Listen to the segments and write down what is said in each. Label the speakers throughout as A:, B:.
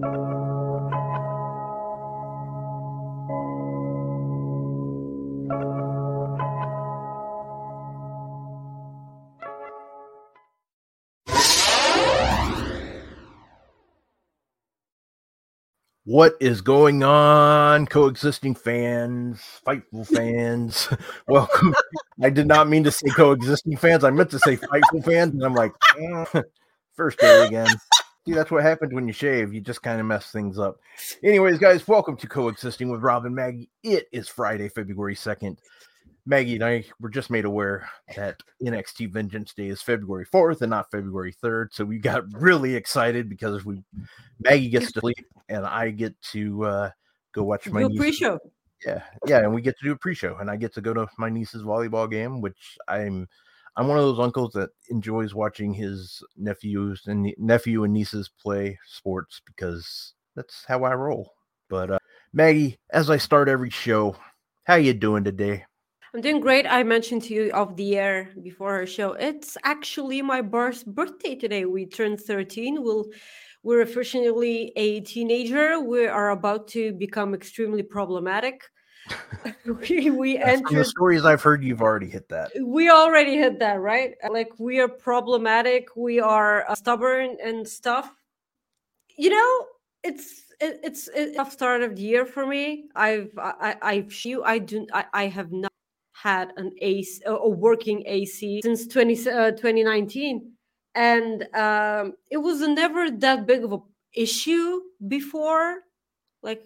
A: What is going on, coexisting fans, Fightful fans? Welcome. I did not mean to say coexisting fans. I meant to say Fightful fans, and I'm like, eh, first day again. See, that's what happens when you shave. You just kind of mess things up. Anyways, guys, welcome to Coexisting with Rob and Maggie. It is Friday, February 2nd. Maggie and I were just made aware that NXT Vengeance Day is February 4th and not February 3rd. So we got really excited because we Maggie gets to sleep and I get to uh, go watch my
B: pre-show.
A: Yeah, yeah, and we get to do a pre-show, and I get to go to my niece's volleyball game, which I'm I'm one of those uncles that enjoys watching his nephews and nephew and nieces play sports because that's how I roll. But uh, Maggie, as I start every show, how you doing today?
B: I'm doing great. I mentioned to you off the air before our show. It's actually my birth birthday today. We turned 13. We'll we're officially a teenager. We are about to become extremely problematic. we we entered
A: the stories I've heard. You've already hit that.
B: We already hit that, right? Like we are problematic. We are uh, stubborn and stuff. You know, it's it, it's a tough start of the year for me. I've I I've you I do I, I have not had an AC a working AC since 20, uh, 2019 and um, it was never that big of a issue before like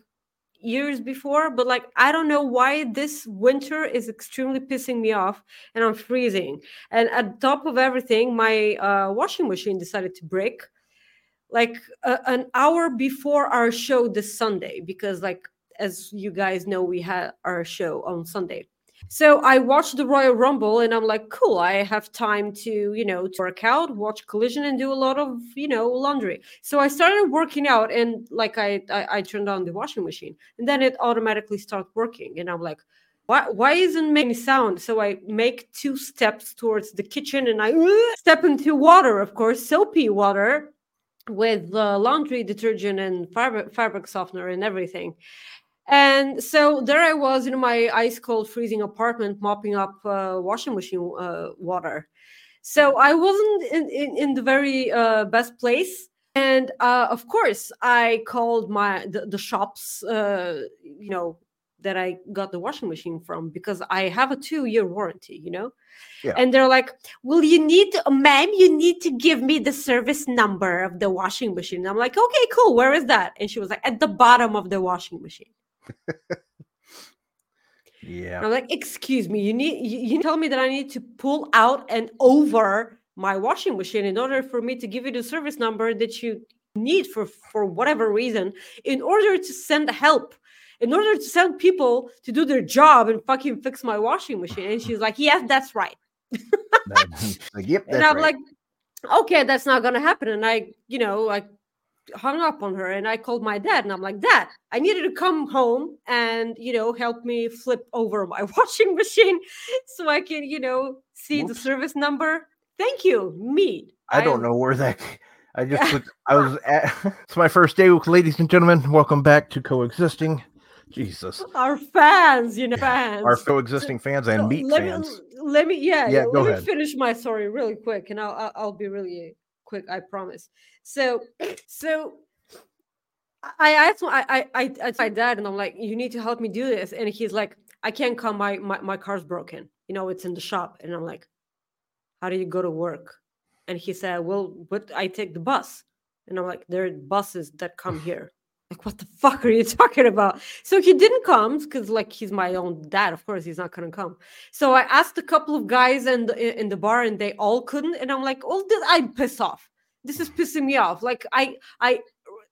B: years before but like i don't know why this winter is extremely pissing me off and i'm freezing. And at top of everything my uh, washing machine decided to break like uh, an hour before our show this sunday because like as you guys know we had our show on sunday so I watched the Royal Rumble and I'm like, cool, I have time to, you know, to work out, watch Collision and do a lot of, you know, laundry. So I started working out and like I I, I turned on the washing machine and then it automatically started working. And I'm like, why, why isn't making sound? So I make two steps towards the kitchen and I step into water, of course, soapy water with uh, laundry detergent and fabric, fabric softener and everything. And so there I was in my ice cold, freezing apartment, mopping up uh, washing machine uh, water. So I wasn't in, in, in the very uh, best place. And uh, of course, I called my the, the shops, uh, you know, that I got the washing machine from because I have a two year warranty, you know. Yeah. And they're like, "Well, you need, to, ma'am, you need to give me the service number of the washing machine." And I'm like, "Okay, cool. Where is that?" And she was like, "At the bottom of the washing machine."
A: yeah.
B: I'm like, excuse me, you need you, you tell me that I need to pull out and over my washing machine in order for me to give you the service number that you need for for whatever reason in order to send help in order to send people to do their job and fucking fix my washing machine and she's like yes that's right
A: like, yep,
B: and i'm right. like okay that's not gonna happen and i you know like hung up on her and I called my dad and I'm like, Dad, I needed to come home and, you know, help me flip over my washing machine so I can, you know, see the service number. Thank you, me.
A: I don't know where that. I just I was at. It's my first day, with ladies and gentlemen. Welcome back to coexisting. Jesus,
B: our fans, you know, fans,
A: our coexisting fans and meat
B: let
A: fans.
B: Me, let me, yeah, yeah. Let ahead. me finish my story really quick, and I'll, I'll, I'll be really quick, I promise. So, so I asked my, I, I, I, my dad, and I'm like, you need to help me do this. And he's like, I can't come. My, my, my car's broken. You know, it's in the shop. And I'm like, how do you go to work? And he said, well, but I take the bus. And I'm like, there are buses that come here. Like, what the fuck are you talking about? So he didn't come because, like, he's my own dad. Of course, he's not gonna come. So I asked a couple of guys in the in the bar, and they all couldn't. And I'm like, oh, this, i piss off. This is pissing me off. Like, I I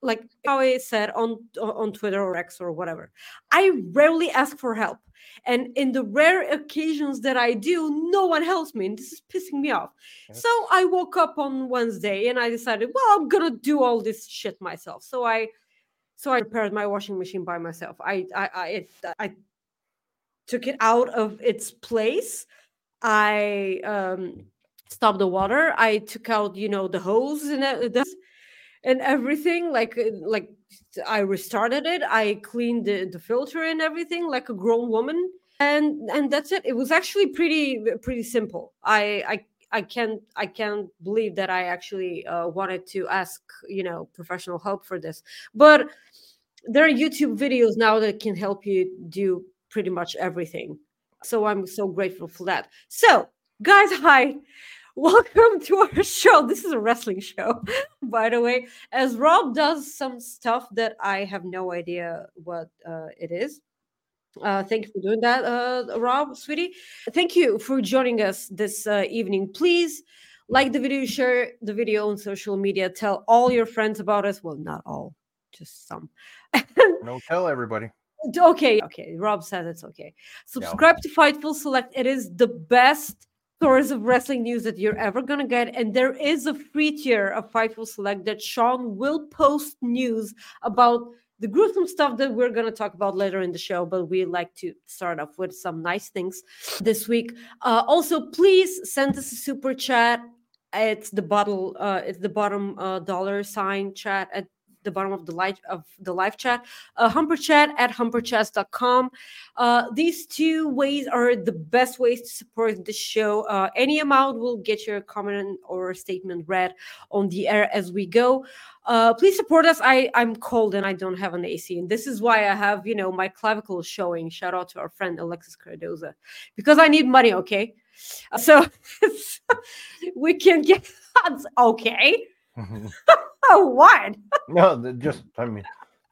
B: like how I said on on Twitter or X or whatever. I rarely ask for help. And in the rare occasions that I do, no one helps me. And this is pissing me off. So I woke up on Wednesday and I decided, well, I'm gonna do all this shit myself. So I so I repaired my washing machine by myself. I I I, it, I took it out of its place. I um, stopped the water. I took out, you know, the hose and the, and everything like uh, like i restarted it i cleaned the, the filter and everything like a grown woman and and that's it it was actually pretty pretty simple i i I can't I can't believe that I actually uh, wanted to ask you know professional help for this. But there are YouTube videos now that can help you do pretty much everything. So I'm so grateful for that. So guys, hi. Welcome to our show. This is a wrestling show, by the way. As Rob does some stuff that I have no idea what uh, it is. Uh, thank you for doing that, uh, Rob, sweetie. Thank you for joining us this uh, evening. Please like the video, share the video on social media, tell all your friends about us. Well, not all, just some.
A: no, tell everybody.
B: Okay, okay. Rob says it's okay. Subscribe to Fightful Select. It is the best source of wrestling news that you're ever gonna get, and there is a free tier of Fightful Select that Sean will post news about the gruesome stuff that we're going to talk about later in the show, but we like to start off with some nice things this week. Uh, also, please send us a super chat. It's the bottle. Uh, it's the bottom uh, dollar sign chat at the bottom of the live of the live chat uh, humperchat at humperchats.com uh, these two ways are the best ways to support the show. Uh, any amount will get your comment or statement read on the air as we go. Uh, please support us. I i'm cold and i don't have an ac and this is why i have you know my clavicle showing. Shout out to our friend alexis cardoza. Because i need money okay? So we can get okay oh, what?
A: no, just I mean,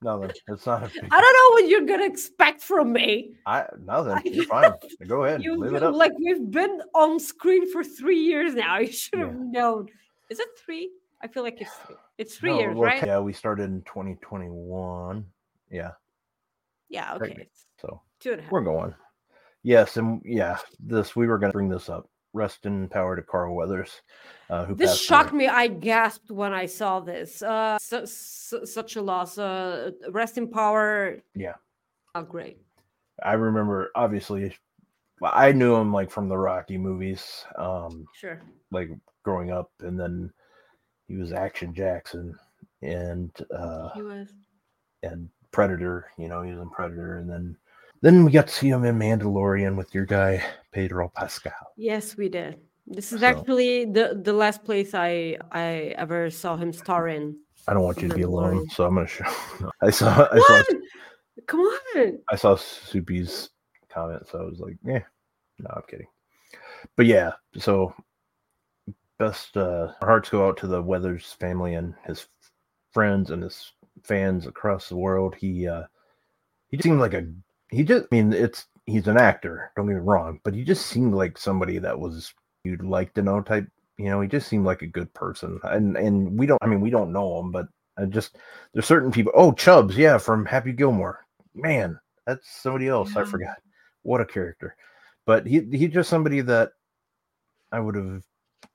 A: no, it's not.
B: I don't know what you're gonna expect from me.
A: I nothing. You're fine. Go ahead. You, Leave it up.
B: Like we've been on screen for three years now. You should have yeah. known. Is it three? I feel like it's three. It's three no, years, well, right?
A: Yeah, we started in 2021. Yeah.
B: Yeah. Okay.
A: So two and a half. We're going. Yes, and yeah, this we were going to bring this up. Rest in power to Carl Weathers. Uh, who
B: this shocked away. me. I gasped when I saw this. Uh, su- su- such a loss. Uh, rest in power.
A: Yeah.
B: Oh, great.
A: I remember, obviously, I knew him like from the Rocky movies. Um,
B: sure.
A: Like growing up, and then he was Action Jackson, and uh,
B: he was,
A: and Predator. You know, he was in Predator, and then then we got to see him in Mandalorian with your guy Pedro Pascal.
B: Yes, we did. This is so, actually the the last place I I ever saw him star in.
A: I don't want you to be alone, so I'm gonna show. I saw. I saw.
B: Come on.
A: I saw Soupy's comment, so I was like, "Yeah, no, I'm kidding." But yeah, so best uh, our hearts go out to the Weathers family and his friends and his fans across the world. He uh, he seemed like a he just. I mean, it's he's an actor. Don't get me wrong, but he just seemed like somebody that was you'd like to know type. You know, he just seemed like a good person, and and we don't. I mean, we don't know him, but I just there's certain people. Oh, Chubbs, yeah, from Happy Gilmore. Man, that's somebody else. Yeah. I forgot. What a character. But he he's just somebody that I would have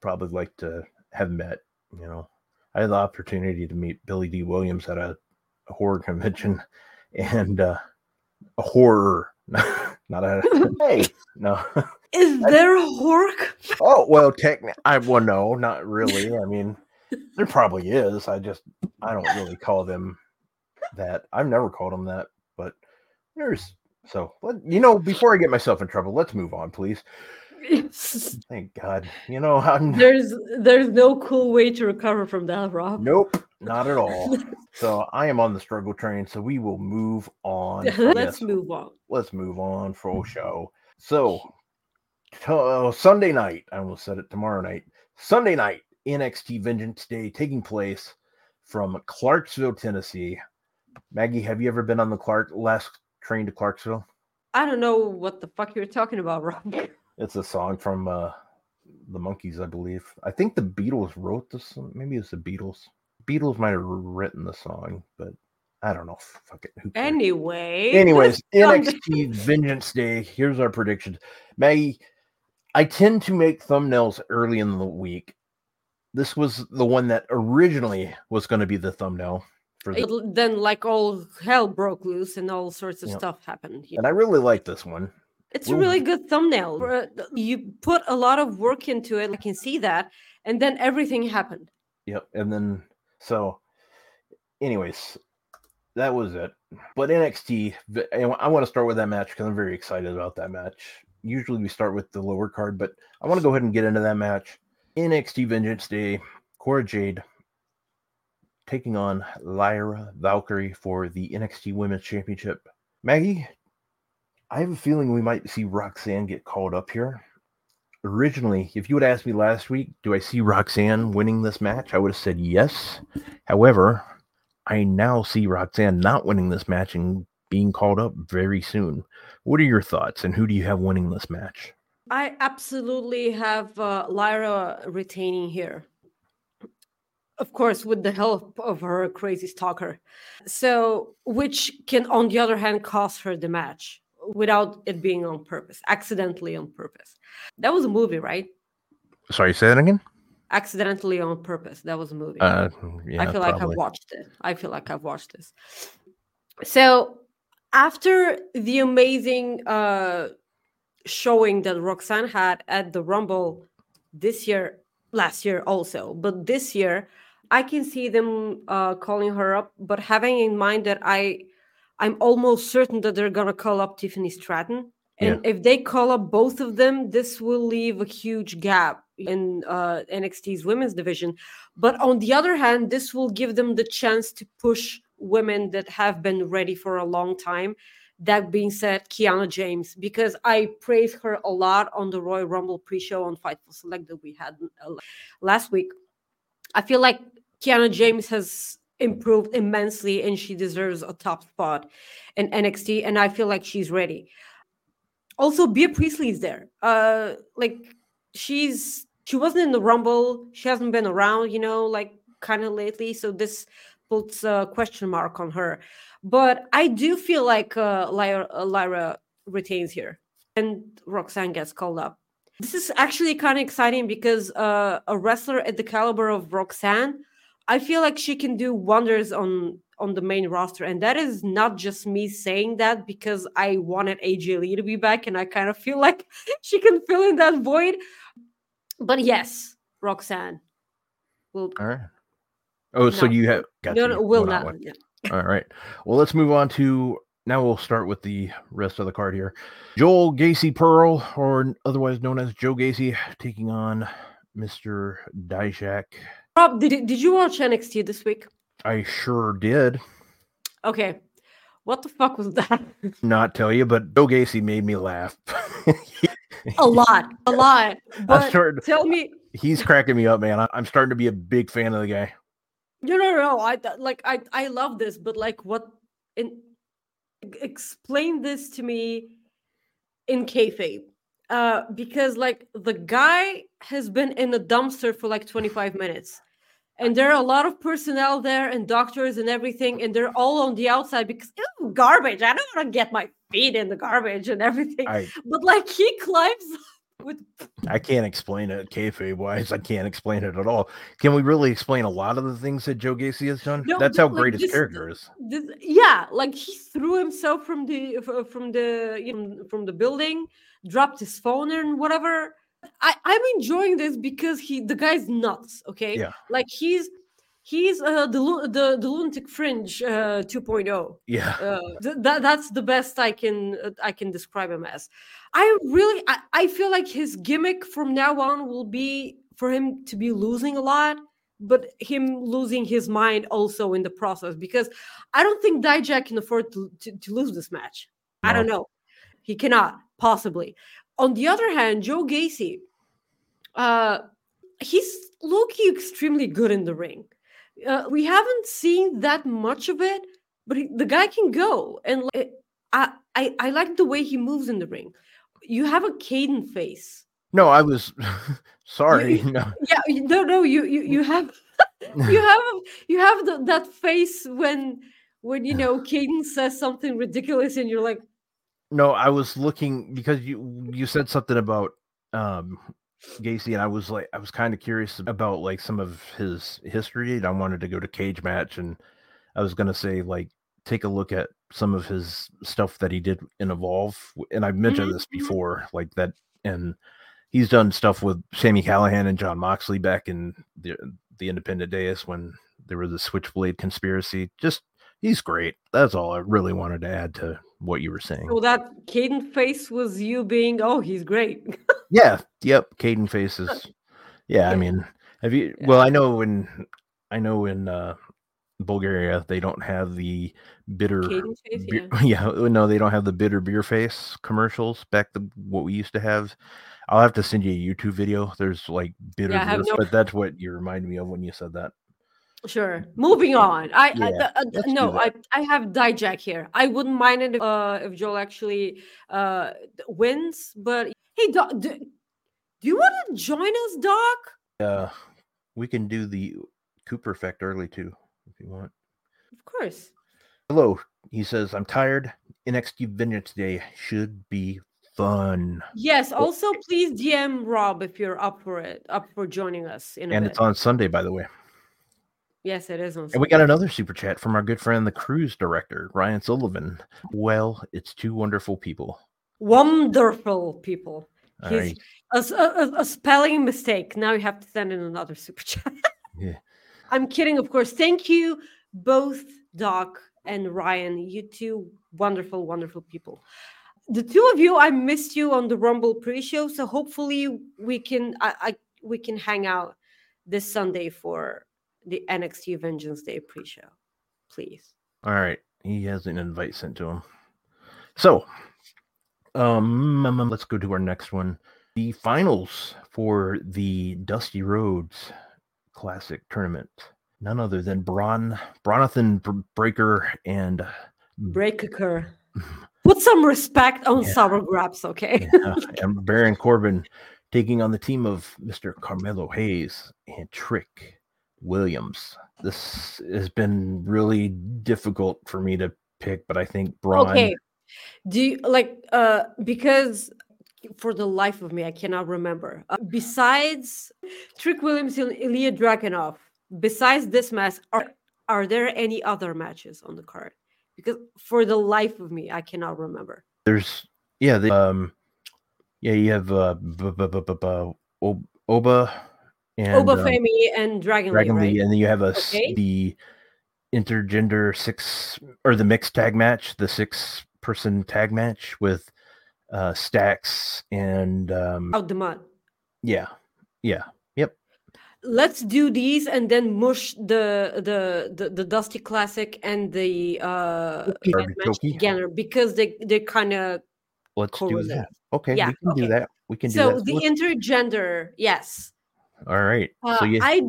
A: probably liked to have met. You know, I had the opportunity to meet Billy Dee Williams at a, horror convention, and uh, horror, not a hey, no.
B: Is there a hork?
A: Oh well, technically, I well no, not really. I mean, there probably is. I just I don't really call them that. I've never called them that, but there's so. You know, before I get myself in trouble, let's move on, please. Thank God. You know, I'm...
B: there's there's no cool way to recover from that, Rob.
A: Nope, not at all. so I am on the struggle train. So we will move on.
B: let's yes, move on.
A: Let's move on for show. So uh, Sunday night, I will set it tomorrow night. Sunday night, NXT Vengeance Day taking place from Clarksville, Tennessee. Maggie, have you ever been on the Clark last train to Clarksville?
B: I don't know what the fuck you're talking about, Rob.
A: It's a song from uh, the Monkees, I believe. I think the Beatles wrote this. Maybe it's the Beatles. Beatles might have written the song, but I don't know. Fuck it.
B: Anyway.
A: Anyways, NXT Vengeance Day. Here's our predictions. Maggie, I tend to make thumbnails early in the week. This was the one that originally was going to be the thumbnail.
B: For the- then, like all hell broke loose and all sorts of stuff happened.
A: And I really like this one.
B: It's Ooh. a really good thumbnail. You put a lot of work into it. I can see that. And then everything happened.
A: Yep. And then, so anyways, that was it. But NXT, I want to start with that match because I'm very excited about that match. Usually we start with the lower card, but I want to go ahead and get into that match. NXT Vengeance Day, Cora Jade taking on Lyra Valkyrie for the NXT Women's Championship. Maggie, I have a feeling we might see Roxanne get called up here. Originally, if you would ask me last week, do I see Roxanne winning this match? I would have said yes. However, I now see Roxanne not winning this match and being called up very soon. What are your thoughts, and who do you have winning this match?
B: I absolutely have uh, Lyra retaining here. Of course, with the help of her crazy stalker. So, which can, on the other hand, cost her the match without it being on purpose, accidentally on purpose. That was a movie, right?
A: Sorry, say that again
B: accidentally on purpose. That was a movie. Uh, yeah, I feel like I've watched it. I feel like I've watched this. So after the amazing uh, showing that Roxanne had at the Rumble this year, last year also, but this year, I can see them uh, calling her up, but having in mind that I, I'm almost certain that they're gonna call up Tiffany Stratton, and yeah. if they call up both of them, this will leave a huge gap in uh, NXT's women's division. But on the other hand, this will give them the chance to push women that have been ready for a long time. That being said, Kiana James, because I praised her a lot on the Royal Rumble pre-show on Fightful Select that we had uh, last week. I feel like Kiana James has improved immensely and she deserves a top spot in NXT and I feel like she's ready. Also, Bea Priestley is there. Uh like she's she wasn't in the rumble she hasn't been around you know like kind of lately so this puts a question mark on her but i do feel like uh, lyra, uh, lyra retains here and roxanne gets called up this is actually kind of exciting because uh, a wrestler at the caliber of roxanne i feel like she can do wonders on on the main roster and that is not just me saying that because i wanted aj lee to be back and i kind of feel like she can fill in that void but yes, Roxanne will.
A: All right. Oh, so you have
B: got no, no, will not. Yeah.
A: All right. Well, let's move on to now. We'll start with the rest of the card here. Joel Gacy Pearl, or otherwise known as Joe Gacy, taking on Mr. Dijak.
B: Rob, did did you watch NXT this week?
A: I sure did.
B: Okay. What the fuck was that?
A: Not tell you, but Joe Gacy made me laugh.
B: a lot, a lot. But starting, tell me,
A: he's cracking me up, man. I, am starting to be a big fan of the guy.
B: No, no, no. I like, I, I love this, but like, what? In explain this to me in kayfabe, uh, because like the guy has been in a dumpster for like 25 minutes and there are a lot of personnel there and doctors and everything and they're all on the outside because ew, garbage. I don't want to get my feet in the garbage and everything. I, but like he climbs with
A: i can't explain it kayfabe wise i can't explain it at all. Can we really explain a lot of the things that joe gacy has done? No, that's how like great this, his character is.
B: this, yeah like he threw himself from the from the you know from the building dropped his phone and whatever I, I'm enjoying this because he the guy's nuts. Okay,
A: yeah,
B: like he's he's uh, the the the lunatic fringe uh, 2.0.
A: Yeah,
B: uh, th- that that's the best I can uh, I can describe him as. I really I, I feel like his gimmick from now on will be for him to be losing a lot, but him losing his mind also in the process because I don't think Dijak can afford to, to, to lose this match. No. I don't know. He cannot possibly. On the other hand, Joe Gacy, uh, he's low-key extremely good in the ring. Uh, we haven't seen that much of it, but he, the guy can go, and like, I, I I like the way he moves in the ring. You have a Kayden face.
A: No, I was sorry.
B: You,
A: no.
B: Yeah, no, no. You you you have you have you have the, that face when when you know Kayden says something ridiculous, and you're like,
A: no, I was looking because you you said something about um Gacy, and I was like, I was kind of curious about like some of his history. And I wanted to go to cage match, and I was gonna say like take a look at some of his stuff that he did in Evolve, and I've mentioned mm-hmm. this before, like that, and he's done stuff with Sami Callihan and Jon Moxley back in the the independent days when there was a Switchblade conspiracy. Just he's great. That's all I really wanted to add to what you were saying.
B: So that Caden face was you being, oh, he's great.
A: yeah. Yep. Caden faces. Yeah,
B: Yeah.
A: I mean, have you? Well, I know in I know in uh, Bulgaria they don't have the bitter.
B: Face,
A: beer-
B: yeah.
A: yeah, no, they don't have the bitter beer face commercials back to what we used to have. I'll have to send you a YouTube video. There's like bitter
B: Yeah,
A: beers,
B: no-
A: but that's what you reminded me of when you said that.
B: Sure. Moving on. I, I
A: Yeah,
B: uh, uh, no, I. I have Dijak here. I wouldn't mind it if, uh, if Joel actually uh wins, but hey, Doc, do, do you want to join us, Doc?
A: Uh, we can do the Cooper effect early too, if you want.
B: Of course.
A: Hello, he says. I'm tired. NXT Vengeance Day should be fun,
B: Yes. Also, please DM Rob if you're up for it, up for joining us in a
A: and
B: bit.
A: it's on Sunday, by the way.
B: Yes, it is.
A: And we got another super chat from our good friend, the cruise director, Ryan Sullivan. Well, it's two wonderful people.
B: wonderful people.
A: Right.
B: a- a- a spelling mistake. Now you have to send in another super chat.
A: Yeah.
B: I'm kidding, of course. Thank you, both Doc and Ryan. You two wonderful, wonderful people. The two of you, I missed you on the Rumble pre-show, so hopefully we can I, I we can hang out this Sunday for the NXT Vengeance Day pre-show. Please.
A: All right. He has an invite sent to him. So, um, um, um, let's go to our next one. The finals for the Dusty Rhodes Classic Tournament. None other than Bron, Bronathan Br- Breakker and
B: Breakker. Put some respect on
A: Yeah.
B: sour grabs, okay?
A: uh, and Baron Corbin taking on the team of Mr. Carmelo Hayes and Trick Williams. This has been really difficult for me to pick, but I think Bron.
B: Okay. Do you like uh because for the life of me I cannot remember. Uh, besides Trick Williams and Ilya Dragunov, besides this match, are are there any other matches on the card? Because for the life of me, I cannot remember.
A: There's yeah, the, um, yeah, you have uh, b- b- b- Oba and
B: Oba
A: um,
B: and Dragon,
A: Dragon
B: Lee, right?
A: Lee, and then you have a
B: Okay.
A: the intergender six or the mixed tag match, the six person tag match with uh Stacks and um
B: Out the mud.
A: yeah, yeah, Yep.
B: Let's do these and then mush the the the, the Dusty Classic and the uh match together because they they kind of
A: let's do that. Okay,
B: Yeah,
A: we can
B: okay.
A: do that. We can do
B: So
A: that.
B: So the
A: let's-
B: intergender, yes.
A: All right.
B: Uh,
A: so you
B: I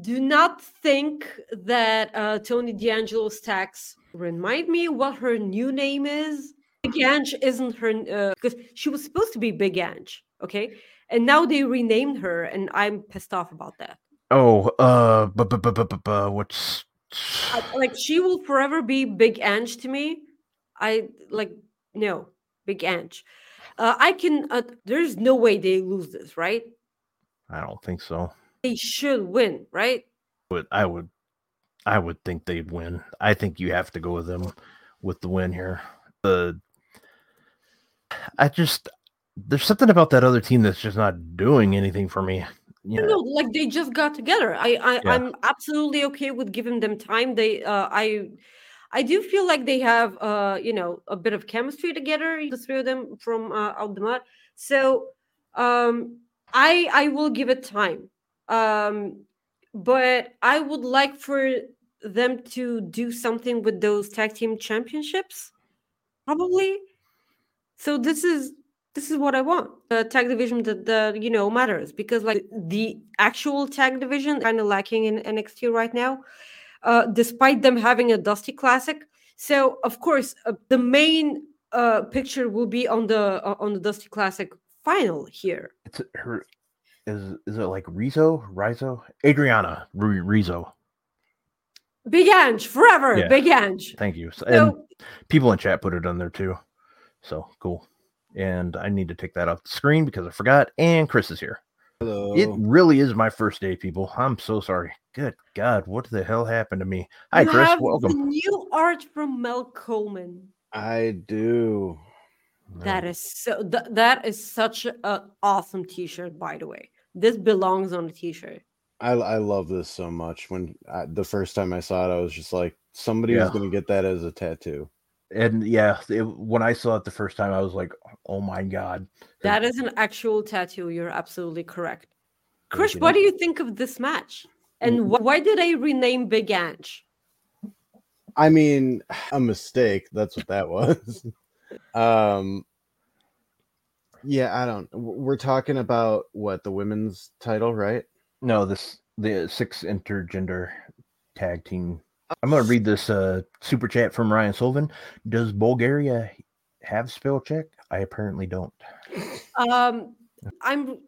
B: do not think that uh, Tony D'Angelo Stacks remind me what her new name is. Big Ange isn't her uh, because she was supposed to be Big Ange, okay? And now they renamed her, and I'm pissed off about that.
A: oh uh bu- bu- bu- bu- bu- bu- what's
B: I, like she will forever be Big Ange to me. I like no Big Ange. Uh, I can. Uh, there's no way they lose this, right?
A: I don't think so.
B: They should win, right?
A: But I would I would think they'd win. I think you have to go with them with the win here. The I just there's something about that other team that's just not doing anything for me. Yeah.
B: No, like they just got together. I, I
A: Yeah.
B: I'm absolutely okay with giving them time. They uh I I do feel like they have uh you know a bit of chemistry together, the three of them from uh, out the mud. So um I I will give it time. Um but I would like for them to do something with those tag team championships. Probably. So this is this is what I want. A tag division that, that you know matters because like the actual tag division kind of lacking in NXT right now, uh, despite them having a Dusty Classic. So of course uh, the main uh, picture will be on the uh, on the Dusty Classic final here.
A: It's her is is it like Rizzo? Rizzo? Adriana R- Rizzo.
B: Big Ange forever.
A: Yeah.
B: Big Ange.
A: Thank you. So- And people in chat put it on there too. So cool. And I need to take that off the screen because I forgot. And Chris is here.
C: Hello.
A: It really is my first day, people. I'm so sorry. Good God, what the hell happened to me? Hi,
B: you
A: Chris.
B: have
A: Welcome.
B: the new art from Mel Coleman.
C: I do.
B: That is so. Th- that is such an awesome T-shirt, by the way. This belongs on a T-shirt.
C: I I love this so much. When I, the first time I saw it, I was just like, somebody was
A: Yeah.
C: gonna get that as a tattoo.
A: And yeah, it, when I saw it the first time, I was like, "Oh my god!"
B: That is an actual tattoo. You're absolutely correct.
C: Chris,
B: what do you think of this match? And wh- why did I rename Big Ange?
C: I mean, a mistake. That's what that was. Um, yeah, I don't. We're talking about what the women's title, right?
A: No, this the six intergender tag team. I'm gonna read this uh, super chat from Ryan Sullivan. Does Bulgaria have spell check? I apparently don't.
B: Um, I'm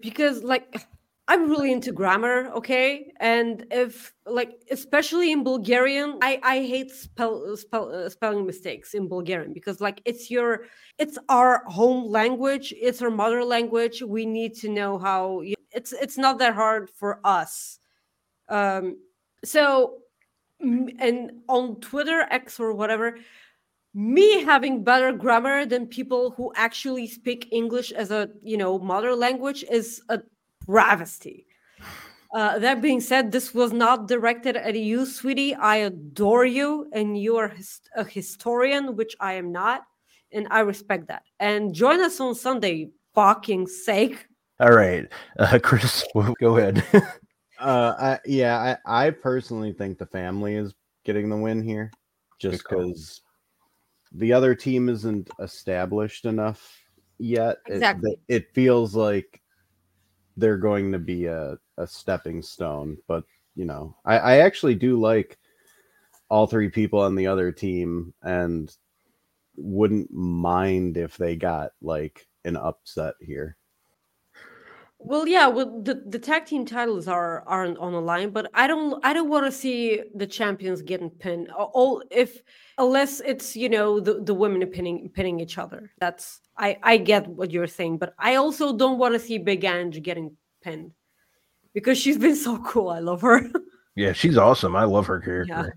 B: because like I'm really into grammar, okay? And if like especially in Bulgarian, I I hate spell spell uh, spelling mistakes in Bulgarian because like it's your it's our home language, it's our mother language. We need to know how y- it's it's not that hard for us. Um, so and on Twitter X or whatever, me having better grammar than people who actually speak English as a you know mother language is a travesty. Uh, that being said, this was not directed at you, sweetie. I adore you, and you are his- a historian, which I am not, and I respect that. And join us on Sunday, fucking sake.
A: All right, uh, Chris, well, go ahead.
C: Uh, I, yeah, I, I personally think the family is getting the win here, just because the other team isn't established enough yet.
B: Exactly.
C: It, it feels like they're going to be a, a stepping stone, but you know, I, I actually do like all three people on the other team, and wouldn't mind if they got like an upset here.
B: Well, yeah, well, the, the tag team titles are aren't on the line, but I don't I don't want to see the champions getting pinned. All if unless it's you know the, the women pinning pinning each other. That's I I get what you're saying, but I also don't want to see Big Ange getting pinned because she's been so cool. I love her.
A: yeah, she's awesome. I love her character. Yeah.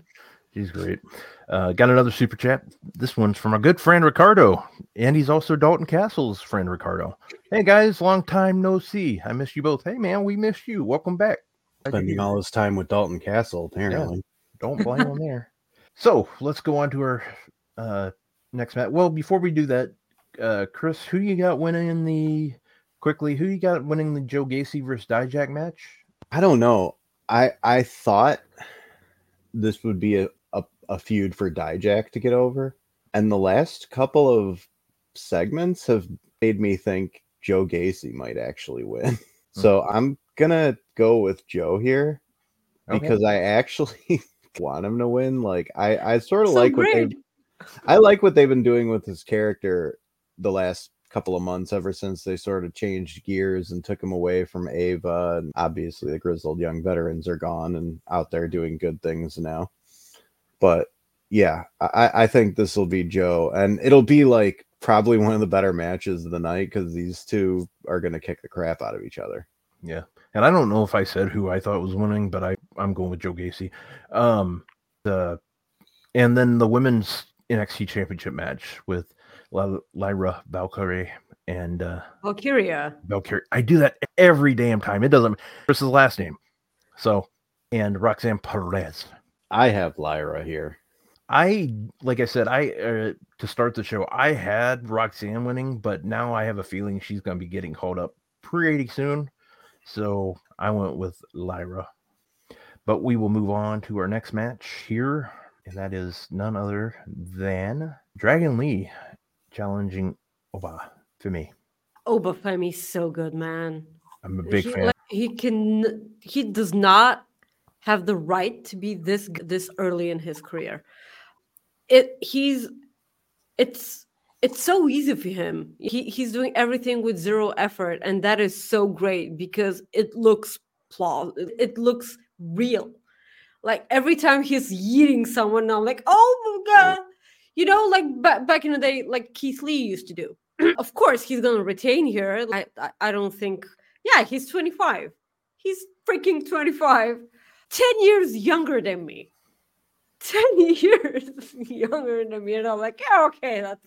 A: She's great. Uh, got another super chat. This one's from our good friend Ricardo, and he's also Dalton Castle's friend Ricardo. Hey guys, long time no see. I miss you both. Hey man, we missed you. Welcome back.
C: Spending all this time with Dalton Castle, apparently.
A: Don't blame him there. So let's go on to our uh, next match. Well, before we do that, uh, Chris, who you got winning in the quickly? Who you got winning the Joe Gacy versus Dijak match?
C: I don't know. I I thought this would be a, a, feud for Dijak to get over. And the last couple of segments have made me think Joe Gacy might actually win. So hmm. I'm gonna go with Joe here
A: Okay.
C: because I actually want him to win. Like I, I sort of
B: So
C: like what they. I like what they've been doing with his character the last couple of months ever since they sort of changed gears and took him away from Ava and obviously the grizzled young veterans are gone and out there doing good things now. But yeah, I, I think this will be Joe and it'll be like probably one of the better matches of the night because these two are gonna kick the crap out of each other.
A: Yeah, and I don't know if I said who I thought was winning, but I I'm going with Joe Gacy. Um, the and then the women's NXT Championship match with Ly- Lyra Valkyrie and uh,
B: Valkyria.
A: Valkyrie. I do that every damn time. It doesn't. Chris's last name. So and Roxanne Perez.
C: I have Lyra here.
A: I like I said I uh, to start the show I had Roxanne winning, but now I have a feeling she's going to be getting called up pretty soon. So I went with Lyra. But we will move on to our next match here, and that is none other than Dragon Lee challenging Oba Femi.
B: Oba Femi's so good, man.
A: I'm a big
B: he,
A: fan.
B: like, he can he does not have the right to be this this early in his career. It he's it's it's so easy for him. He, he's doing everything with zero effort and that is so great because it looks plaus it, looks real. Like every time he's eating someone i'm like oh my god. You know like ba- back in the day like keith lee used to do. Of course he's gonna retain here. I, I i don't think yeah he's 25 he's freaking 25 10 years younger than me 10 years younger than me and i'm like yeah okay that's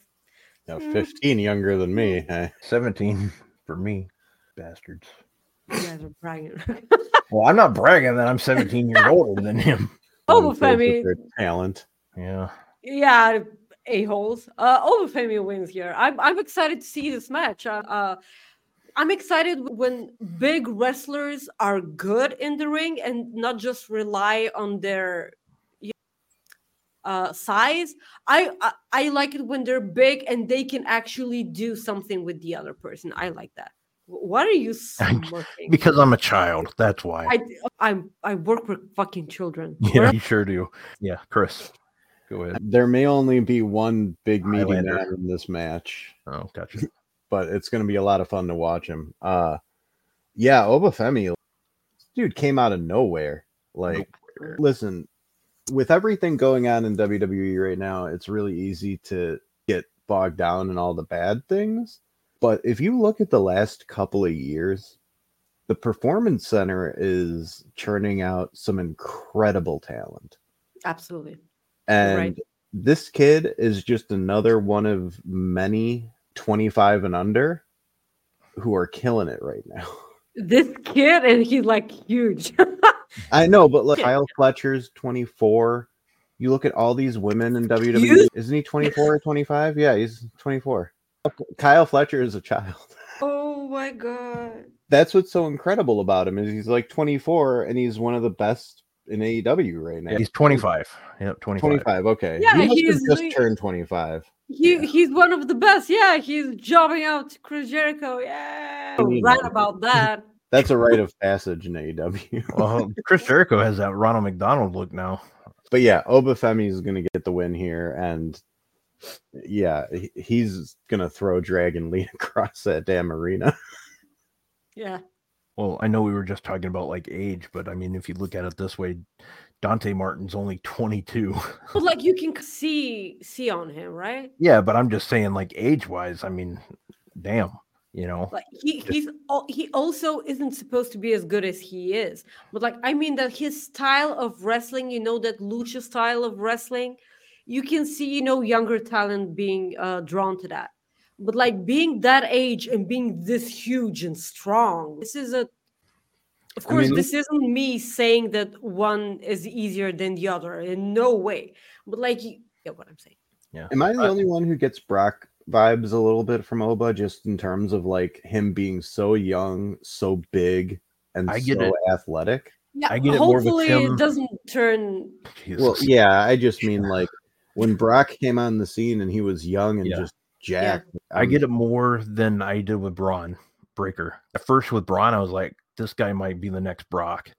C: Now,
B: Mm.
C: 15 younger than me. eh?
A: 17 for me, bastards.
B: you guys are bragging
A: Well, I'm not bragging that I'm 17 years older than him.
B: Oh,
C: With their talent.
A: Yeah.
B: yeah, a holes. Uh, Obafemi wins here. I'm I'm excited to see this match. Uh, uh, I'm excited when big wrestlers are good in the ring and not just rely on their uh, size. I, I I like it when they're big and they can actually do something with the other person. I like that. Wh- What are you smirking?
A: Because I'm a child. That's why.
B: I I I work with fucking children.
A: yeah, you sure do. Yeah, Chris. Go ahead.
C: There may only be one big meaty man in this match,
A: Oh, gotcha.
C: but it's going to be a lot of fun to watch him. Uh, yeah, Obafemi, dude, came out of nowhere. Like,
A: Nowhere.
C: listen, with everything going on in WWE right now, it's really easy to get bogged down in all the bad things. But if you look at the last couple of years, the Performance Center is churning out some incredible talent.
B: Absolutely.
C: And
B: Right.
C: this kid is just another one of many 25 and under who are killing it right now.
B: This kid and he's like huge.
C: I know, but look, Kyle Fletcher's 24. You look at all these women in WWE.
B: You-
C: Isn't he 24 or 25? Yeah, he's 24. Kyle Fletcher is a child.
B: oh my god.
C: That's what's so incredible about him is he's like 24 and he's one of the best in AEW right now.
A: He's 25. Yep, 25.
C: 25. Okay.
B: Yeah,
C: he
B: he's
C: just
B: like-
C: turned 25.
B: He he's one of the best. Yeah, he's jobbing out to Chris Jericho. Yeah.
C: You
B: Right about that.
C: That's a rite of passage in AEW.
A: Well, Chris Jericho has that Ronald McDonald look now.
C: but yeah, Obafemi is going to get the win here, and yeah, he's going to throw Dragon Lee across that damn arena.
B: Yeah.
A: Well, I know we were just talking about like age, but I mean, if you look at it this way, Dante Martin's only 22.
B: But like you can see see on him, right?
A: yeah, but I'm just saying, like age wise, I mean, damn, you know.
B: Like he he's he also isn't supposed to be as good as he is. But like I mean that his style of wrestling, you know, that lucha style of wrestling, you can see, you know, younger talent being uh, drawn to that. But like being that age and being this huge and strong, this is a of
C: I
B: course,
C: mean,
B: this isn't me saying that one is easier than the other in no way. But like, you get what I'm saying.
A: Yeah.
C: Am I the
A: Uh,
C: only one who gets Brock vibes a little bit from Oba, just in terms of like him being so young, so big, and
A: I get
C: so
A: it.
C: athletic?
B: Yeah,
A: I get it more with
B: hopefully
A: him-
B: it doesn't turn.
A: Jesus.
C: Well, yeah, I just mean like when Brock came on the scene and he was young and
A: Yeah.
C: just jacked.
A: I
C: um,
A: get it more than I did with Bron Breakker. At first, with Bron, I was like, this guy might be the next Brock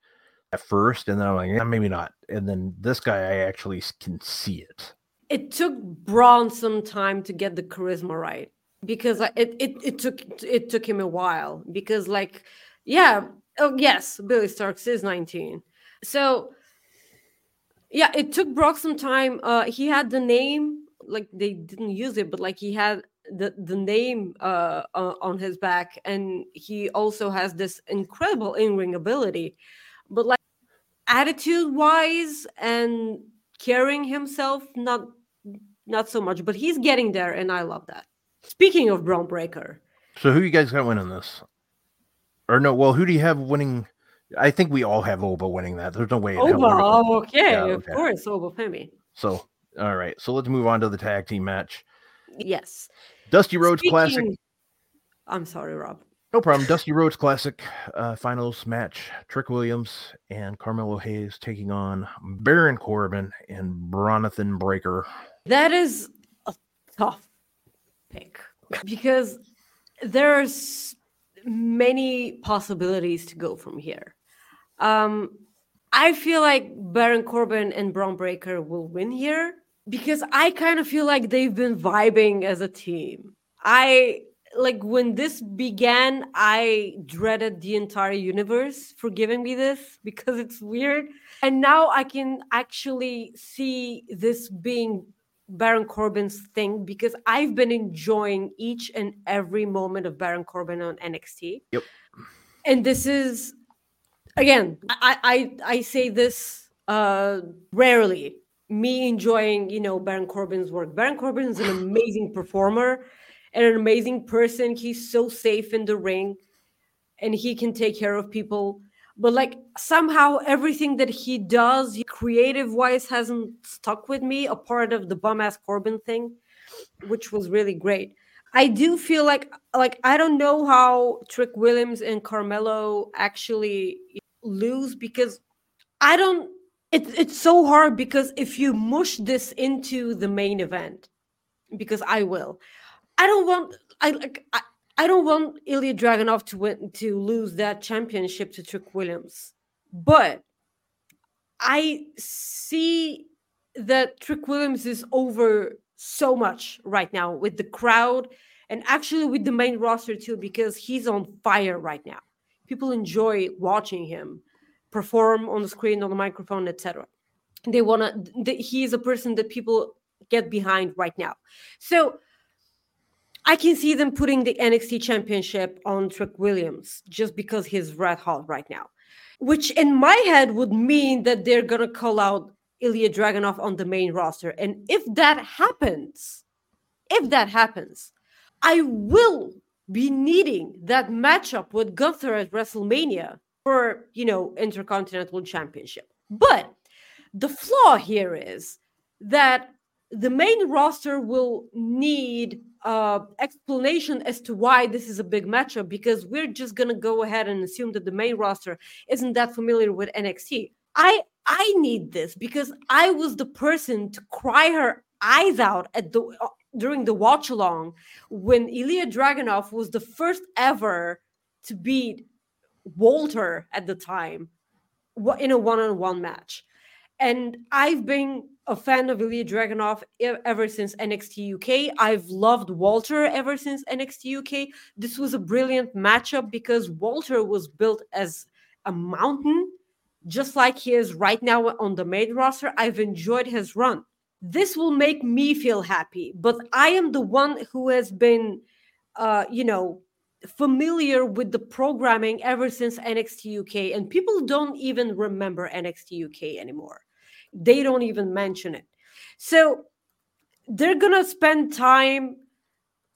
A: at first. And then I'm like, yeah, maybe not. And then this guy, I actually can see it.
B: It took Bron some time to get the charisma right because it it, it took it took him a while because like yeah oh yes Billie Starkz is 19 so yeah it took Brock some time uh he had the name like they didn't use it but like he had the the name uh on his back and he also has this incredible in-ring ability but like attitude wise and carrying himself not not so much but he's getting there and i love that speaking of Bron Breakker
A: So who you guys got winning this? Or no, well, who do you have winning? I think we all have Oba winning that. There's no way. in
B: Oba, oh, okay
A: Yeah,
B: of course Oba Femi.
A: So, all right. So let's move on to the tag team match.
B: yes
A: Dusty Rhodes Classic.
B: I'm sorry rob
A: No problem. Dusty Rhodes Classic uh, finals match. Trick Williams and Carmelo Hayes taking on Baron Corbin and Bronathan Breakker.
B: that is a tough pick because there's many possibilities to go from here um i feel like baron corbin and Bron Breakker will win here because i kind of feel like they've been vibing as a team i like when this began i dreaded the entire universe for giving me this because it's weird and now i can actually see this being Baron Corbin's thing because I've been enjoying each and every moment of Baron Corbin on NXT.
A: Yep.
B: And this is again, I I I say this uh rarely. Me enjoying, you know, Baron Corbin's work. Baron Corbin is an amazing performer and an amazing person. He's so safe in the ring and he can take care of people. but like somehow everything that he does creative wise hasn't stuck with me a part of the bum ass corbin thing which was really great i do feel like like i don't know how trick williams and carmelo actually lose because i don't it, it's so hard because if you mush this into the main event because i will i don't want i like I, I don't want Ilja Dragunov to win to lose that championship to Trick Williams, but I see that Trick Williams is over so much right now with the crowd and actually with the main roster too because he's on fire right now. People enjoy watching him perform on the screen, on the microphone, etc. They want to. He is a person that people get behind right now. So I can see them putting the NXT championship on Trick Williams just because he's red hot right now, which in my head would mean that they're going to call out Ilja Dragunov on the main roster. And if that happens, if that happens, I will be needing that matchup with Gunther at WrestleMania for, you know, Intercontinental Championship. But the flaw here is that the main roster will need uh, explanation as to why this is a big matchup because we're just gonna go ahead and assume that the main roster isn't that familiar with NXT. I I need this because I was the person to cry her eyes out at the uh, during the watch along when Ilja Dragunov was the first ever to beat Walter at the time in a one-on-one match. And I've been a fan of Ilja Dragunov ever since NXT UK. I've loved Walter ever since NXT UK. This was a brilliant matchup because Walter was built as a mountain, just like he is right now on the main roster. I've enjoyed his run. This will make me feel happy, but I am the one who has been, uh, you know, familiar with the programming ever since NXT UK, and people don't even remember NXT UK anymore they don't even mention it. So they're going to spend time,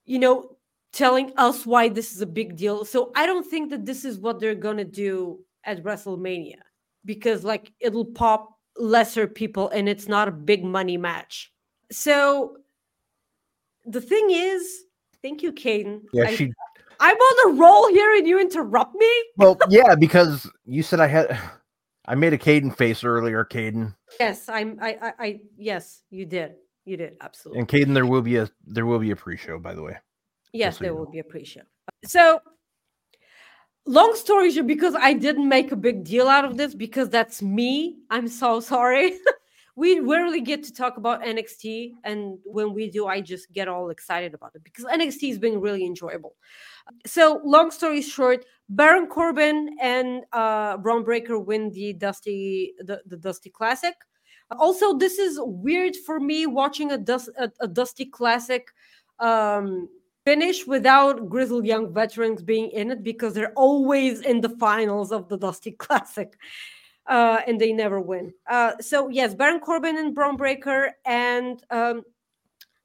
B: you know, telling us why this is a big deal. So I don't think that this is what they're going to do at WrestleMania because, like, it'll pop lesser people and it's not a big money match. So the thing is, thank you, Caden.
A: Yeah, I, she.
B: I'm on a roll here and you interrupt me.
A: Well, yeah, because you said I had. I made a Caden face earlier, Caden.
B: Yes, I'm. I, I, I. Yes, you did. You did absolutely.
A: And Caden, there will be a there will be a pre-show, by the way.
B: Yes, there will be a pre-show. So, long story short, because I didn't make a big deal out of this, because that's me. I'm so sorry. we rarely get to talk about NXT, and when we do, I just get all excited about it because NXT has been really enjoyable. So, long story short, Baron Corbin and uh, Bron Breakker win the Dusty the, the Dusty Classic. Also, this is weird for me watching a, dust, a, a Dusty Classic um, finish without grizzled young veterans being in it because they're always in the finals of the Dusty Classic. Uh, and they never win. Uh, so yes, Baron Corbin and Bron Breakker and um,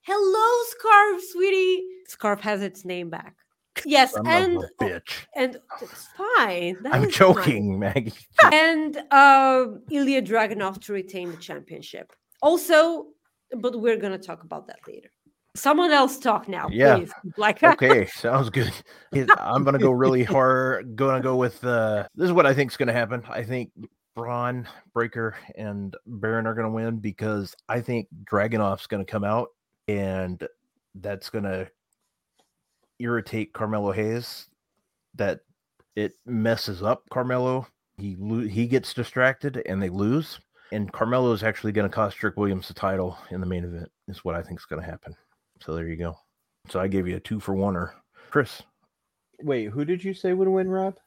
B: hello, Scarf, sweetie. Scarf has its name back. Yes, and
A: bitch.
B: And it's fine.
A: That I'm joking, fine. Maggie.
B: and uh, Ilja Dragunov to retain the championship. Also, but we're gonna talk about that later. Someone else talk now,
A: yeah.
B: Please. Like
A: okay, sounds good. I'm gonna go really hard. Gonna go with uh, this is what I think is gonna happen. I think Bron Breakker, and Baron are gonna win because I think Dragunov's gonna come out and that's gonna irritate Carmelo Hayes that it messes up Carmelo. He lo- he gets distracted and they lose. And Carmelo is actually going to cost Trick Williams the title in the main event. Is what I think is going to happen. So there you go. So I gave you a two for one or Chris.
C: Wait, who did you say would win, Rob?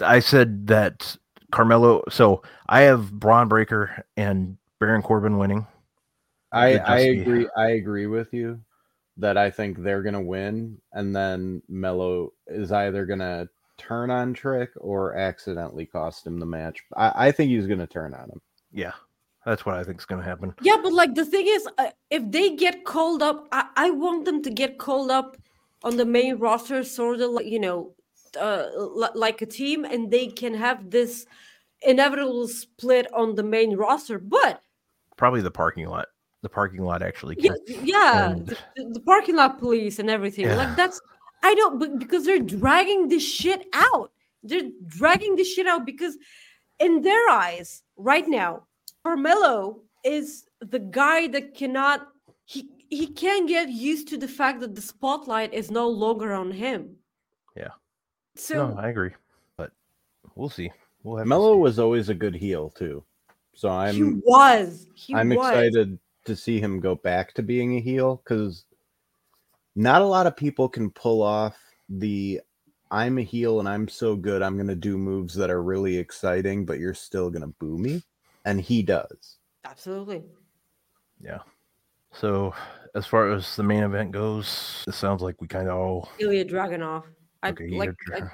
A: I said that Carmelo. So I have Bron Breakker and Baron Corbin winning.
C: I I agree. I agree with you that I think they're gonna win, and then Melo is either gonna turn on Trick or accidentally cost him the match. I, I think he's gonna turn on him.
A: Yeah, that's what I think is gonna happen.
B: Yeah, but like the thing is, uh, if they get called up, I, I want them to get called up on the main roster, sort of like you know, just uh, li- like a team and they can have this inevitable split on the main roster. But
A: Probably the parking lot. The parking lot actually.
B: yeah,
A: Can.
B: yeah
A: And-
B: the, the- the parking lot police and everything.
A: Yeah.
B: Like that's I don't but because they're dragging this shit out. They're dragging this shit out because in their eyes right now, Carmelo is the guy that cannot he he can't get used to the fact that the spotlight is no longer on him.
A: Yeah.
B: So
A: no, I agree, but we'll see. We'll have Melo
C: was always a good heel too, so I'm he
B: was. He
C: I'm
B: was.
C: excited to see him go back to being a heel because not a lot of people can pull off the I'm a heel and I'm so good I'm gonna do moves that are really exciting, but you're still gonna boo me, and he does.
B: Absolutely. Yeah.
A: So, as far as the main event goes, it sounds like we kind of all
B: Ilja Dragunov. I
A: okay.
B: like.
A: had-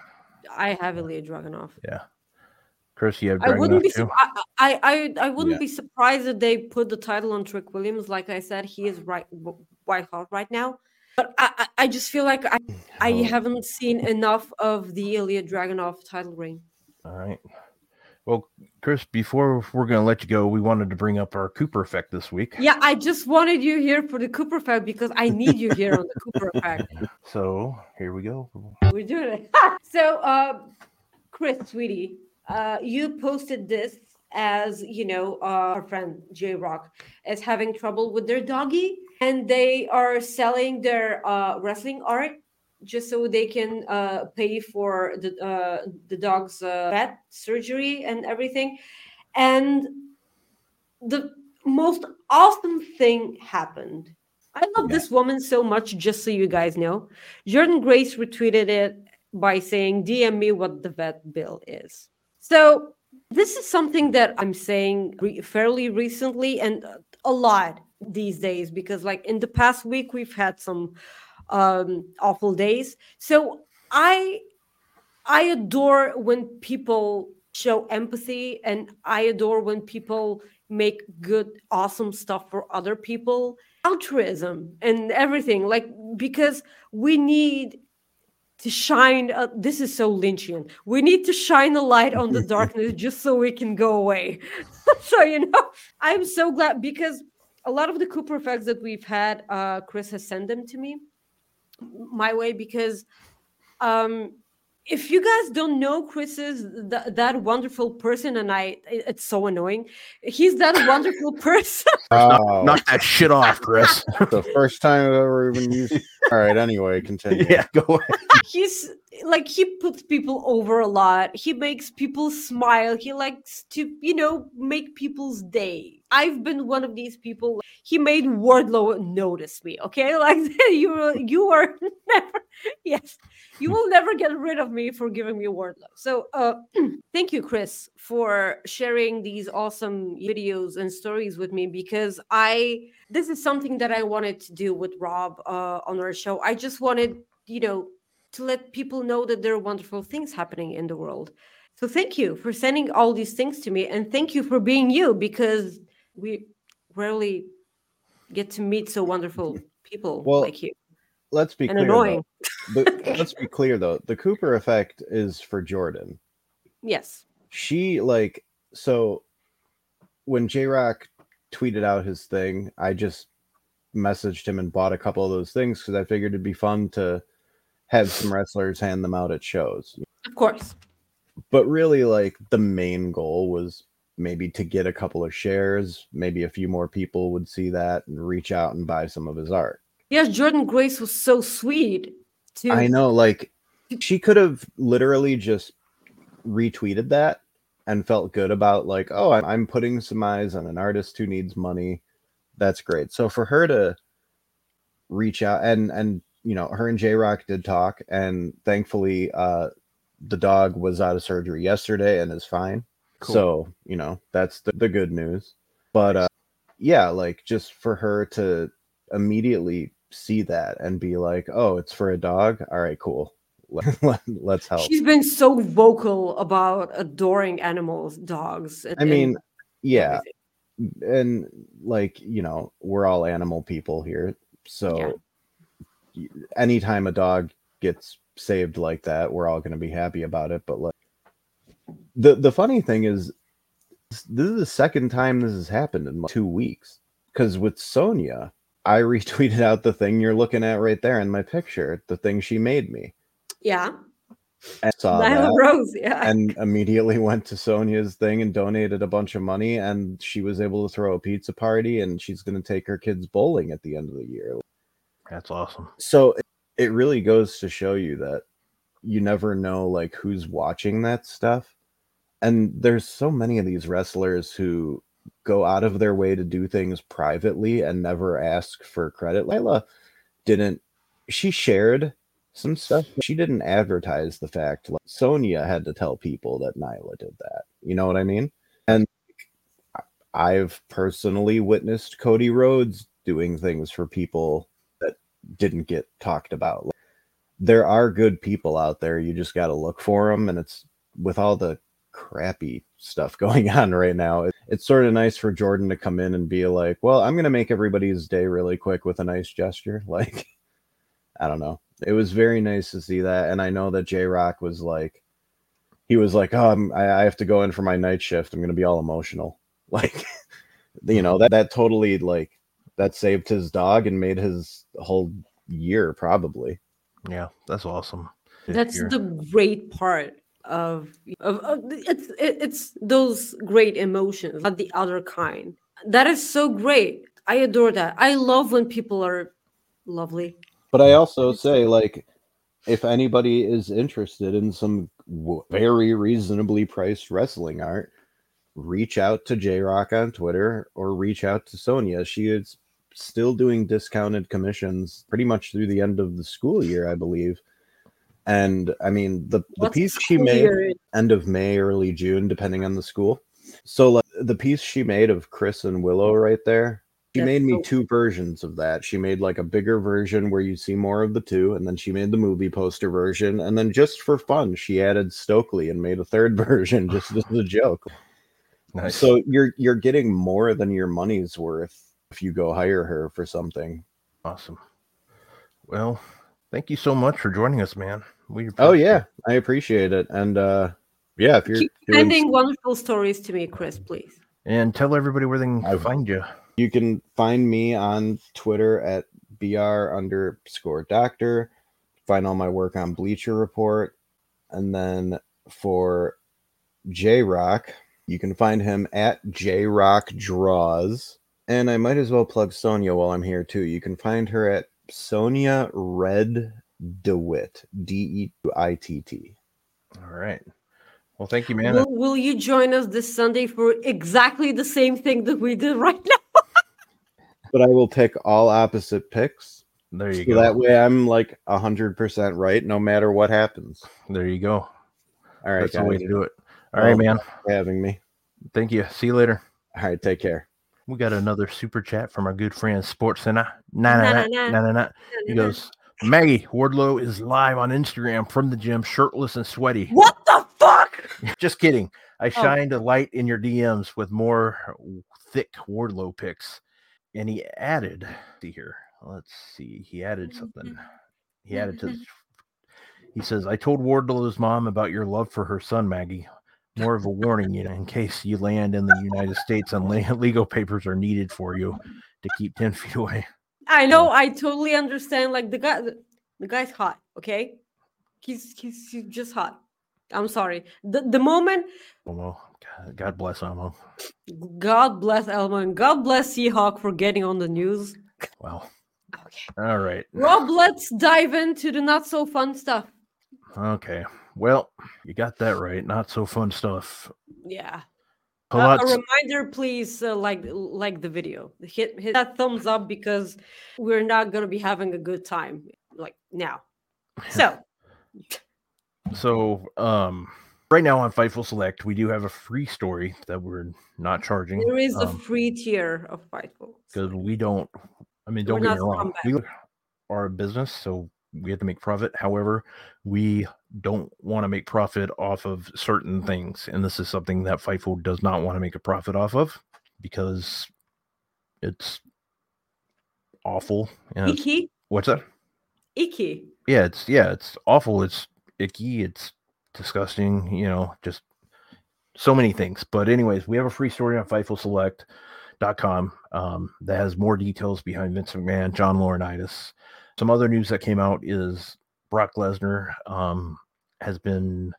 B: I, I have Ilja Dragunov.
A: yeah, Chris, you have
B: I wouldn't be. Su- I, I I I wouldn't
C: Yeah.
B: be surprised if they put the title on Trick Williams. Like I said, he is right white hot right now. But I I, I just feel like I hmm. I
C: Oh,
B: haven't seen enough of the Ilja Dragunov title reign.
A: All right. Well, Chris, before we're going to let you go, we wanted to bring up our Cooper effect this week.
B: Yeah, I just wanted you here for the Cooper effect because I need you here on the Cooper effect.
A: So here we go.
B: We're doing it. so, uh, Chris, sweetie, uh, you posted this as you know, uh, our friend J Rock is having trouble with their doggy, and they are selling their uh, wrestling art just so they can uh, pay for the uh, the dog's uh, vet surgery and everything. And the most awesome thing happened. I love
C: Yeah.
B: this woman so much, just so you guys know. Jordynne Grace retweeted it by saying, DM me what the vet bill is. So, this is something that I'm saying re- fairly recently and a lot these days because, like, in the past week, we've had some um, awful days. So, I I adore when people show empathy and I adore when people make good, awesome stuff for other people. Altruism and everything, like, because we need to shine. Uh, this is so Lynchian. We need to shine a light on the darkness just so we can go away. so, you know, I'm so glad because a lot of the Cooper effects that we've had, uh, Chris has sent them to me my way because um if you guys don't know Chris is th- that wonderful person, and I, it- it's so annoying. He's that wonderful person.
C: Oh,
A: Knock that shit off, Chris.
C: the first time I've ever even used. All right, anyway, continue.
A: yeah, go ahead.
B: He's like he puts people over a lot. He makes people smile. He likes to, you know, make people's day. I've been one of these people. He made Wardlow notice me. Okay, like you, you are never. Yes, you will never get rid of me for giving me Wardlow. So, uh, thank you, Chris, for sharing these awesome videos and stories with me because I this is something that I wanted to do with Rob uh, on our show. I just wanted, you know, to let people know that there are wonderful things happening in the world. So thank you for sending all these things to me, and thank you for being you because we rarely get to meet so wonderful people
C: Well,
B: like you
C: Let's be
B: and
C: clear.
B: annoying.
C: Though. The- let's be clear though. The Cooper effect is for Jordynne.
B: Yes.
C: she like so when J Rock tweeted out his thing, I just messaged him and bought a couple of those things because I figured it'd be fun to have some wrestlers hand them out at shows.
B: Of course.
C: But really, like the main goal was maybe to get a couple of shares. Maybe a few more people would see that and reach out and buy some of his art.
B: Yes, Jordynne Grace was so sweet. To,
C: I know, like she could have literally just retweeted that and felt good about like, oh, I'm putting some eyes on an artist who needs money. That's great. So for her to reach out and and you know, her and J Rock did talk, and thankfully, uh, the dog was out of surgery yesterday and is fine.
A: Cool.
C: So you know, that's the, the good news. But uh, yeah, like just for her to immediately see that and be like, oh, it's for a dog. All right, cool. Let, let, let's help.
B: She's been so vocal about adoring animals, dogs. and-
C: I mean,
B: and
C: yeah,
B: everything.
C: and like you know, we're all animal people here, so y- anytime a dog gets saved like that, we're all going to be happy about it. But like the the funny thing is, this is the second time this has happened in like two weeks. Because with Sonia, I retweeted out the thing you're looking at right there in my picture, the thing she made me.
B: Yeah.
C: And saw
B: Nyla
C: that
B: Rose. Yeah.
C: and immediately went to Sonia's thing and donated a bunch of money and she was able to throw a pizza party and she's going to take her kids bowling at the end of the year.
A: That's awesome.
C: So it- really goes to show you that you never know like who's watching that stuff. And there's so many of these wrestlers who go out of their way to do things privately and never ask for credit. Lila didn't she shared some stuff, she didn't advertise the fact like Sonia had to tell people that Nyla did that. You know what I mean? And I've personally witnessed Cody Rhodes doing things for people didn't get talked about. Like, there are good people out there. You just got to look for them. And it's with all the crappy stuff going on right now, it, it's sort of nice for Jordynne to come in and be like, well, I'm going to make everybody's day really quick with a nice gesture. Like, I don't know. It was very nice to see that. And I know that J Rock was like, he was like, oh, I'm, I, I have to go in for my night shift. I'm going to be all emotional. Like, you know, that, that totally like, that saved his dog and made his whole year probably.
A: Yeah, that's awesome.
B: That's
A: hear.
B: the great part of of, of it's it, it's those great emotions, not the other kind. That is so great. I adore that. I love when people are lovely.
C: But I also say, like, if anybody is interested in some w- very reasonably priced wrestling art, reach out to J Rock on Twitter or reach out to Sonia. She is still doing discounted commissions pretty much through the end of the school year, I believe. And I mean, the, the piece she made
B: year?
C: end of May, early June, depending on the school. So like the piece she made of Chris and Willow right there, she
B: That's
C: made me
B: so-
C: two versions of that. She made like a bigger version where you see more of the two, and then she made the movie poster version, and then just for fun, she added Stokely and made a third version just as a joke.
A: Nice.
C: So you're you're getting more than your money's worth if you go hire her for something.
A: awesome. Well, thank you so much for joining us, man. We
C: Oh
A: appreciate
C: yeah, I appreciate it. And uh yeah, if you're
B: Keep
C: doing
B: sending wonderful stories to me, Chris, please.
A: and tell everybody where they can
C: I-
A: find you.
C: You can find me on Twitter at br underscore doctor. Find all my work on Bleacher Report. And then for J Rock, you can find him at J Rock Draws. And I might as well plug Sonia while I'm here too. You can find her at Sonia Red DeWitt, D E I T T.
A: All right. Well, thank you, man.
B: Will, will you join us this Sunday for exactly the same thing that we did right now?
C: But I will pick all opposite picks.
A: There you
C: So
A: go.
C: that way I'm like 100% right no matter what happens.
A: there you go.
C: All right,
A: That's the way to do it. All right,
C: Well,
A: man.
C: for having me.
A: Thank you. See you later.
C: All right, take care.
A: We got another super chat from our good friend Sports Center. Nah, nah, nah,
B: Nah, nah.
A: He goes, Maggie Wardlow is live on Instagram from the gym, shirtless and sweaty.
B: What the fuck?
A: Just kidding. I
B: Oh.
A: shined a light in your DMs with more thick Wardlow pics. And he added, see here, let's see, he added something. Mm-hmm. He added to this. Mm-hmm. He says, I told Wardlow's mom about your love for her son, Maggie. More of a warning, you know, in case you land in the United States and legal papers are needed for you to keep 10 feet away.
B: I know. I totally understand. Like the guy, the, guy's hot. Okay, he's, he's he's just hot. I'm sorry. The the moment.
A: Well, God, bless Amo.
B: God bless Elmo and God bless Seahawk for getting on the news.
A: Well,
B: Okay.
A: all right.
B: Rob, let's dive into the not so fun stuff.
A: Okay. Well, you got that right. Not so fun stuff.
B: Yeah.
A: A
B: Uh, a reminder, please, uh, like like the video. Hit hit that thumbs up because we're not gonna be having a good time like now. So
A: So, um, right now on Fightful Select, we do have a free story that we're not charging
B: there is a
A: um,
B: free tier of Fightful.
A: because we don't. I mean,
B: We're
A: don't get me wrong. We are a business, so we have to make profit. However, we don't want to make profit off of certain things, and this is something that Fightful does not want to make a profit off of because it's awful. And it's-
B: Kiki,
A: what's that?
B: icky.
A: Yeah, it's yeah, it's awful. It's icky. It's disgusting. You know, just so many things. But anyways, we have a free story on FightfulSelect.com um, that has more details behind Vince McMahon, John Laurinaitis. Some other news that came out is Brock Lesnar um, has been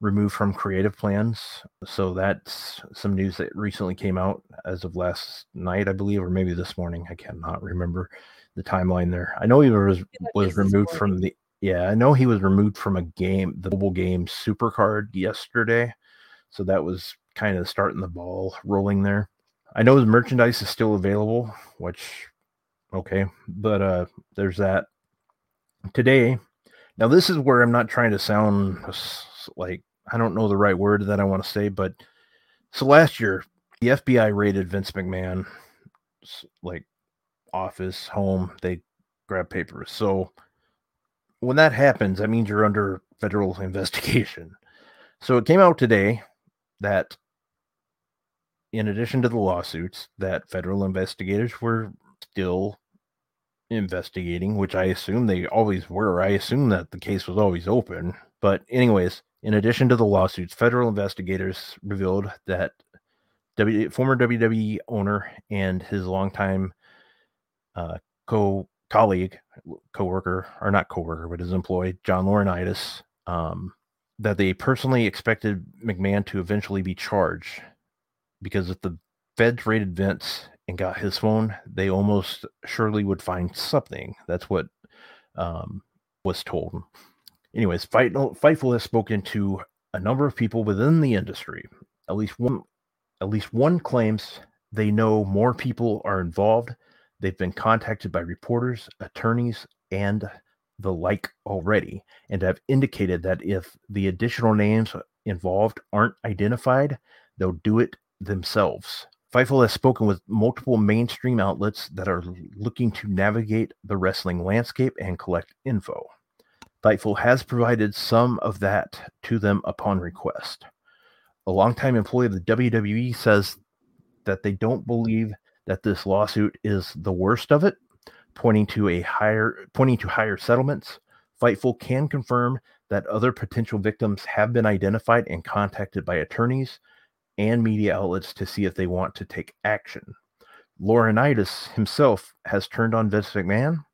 A: removed from creative plans. So that's some news that recently came out as of last night, I believe, or maybe this morning. I cannot remember the timeline there. I know he was was removed from the yeah, I know he was removed from a game, the mobile game Supercard yesterday. So that was kind of starting the ball rolling there. I know his merchandise is still available, which okay, but uh there's that. Today, now this is where I'm not trying to sound like I don't know the right word that I want to say, but so last year the FBI raided Vince McMahon like office, home, they grab papers. So when that happens, that means you're under federal investigation. So it came out today that in addition to the lawsuits that federal investigators were still investigating, which I assume they always were. I assume that the case was always open. But anyways, in addition to the lawsuits, federal investigators revealed that w, former WWE owner and his longtime uh, co colleague, co-worker, or not co-worker, but his employee, John Laurinaitis, um, that they personally expected McMahon to eventually be charged because if the feds raided Vince and got his phone, they almost surely would find something. That's what um, was told. Anyways, Fight, Fightful has spoken to a number of people within the industry. At least one, at least one claims they know more people are involved They've been contacted by reporters, attorneys, and the like already, and have indicated that if the additional names involved aren't identified, they'll do it themselves. Fightful has spoken with multiple mainstream outlets that are looking to navigate the wrestling landscape and collect info. Fightful has provided some of that to them upon request. A longtime employee of the WWE says that they don't believe that this lawsuit is the worst of it, pointing to a higher pointing to higher settlements. Fightful can confirm that other potential victims have been identified and contacted by attorneys and media outlets to see if they want to take action. Laurinaitis himself has turned on Vince McMahon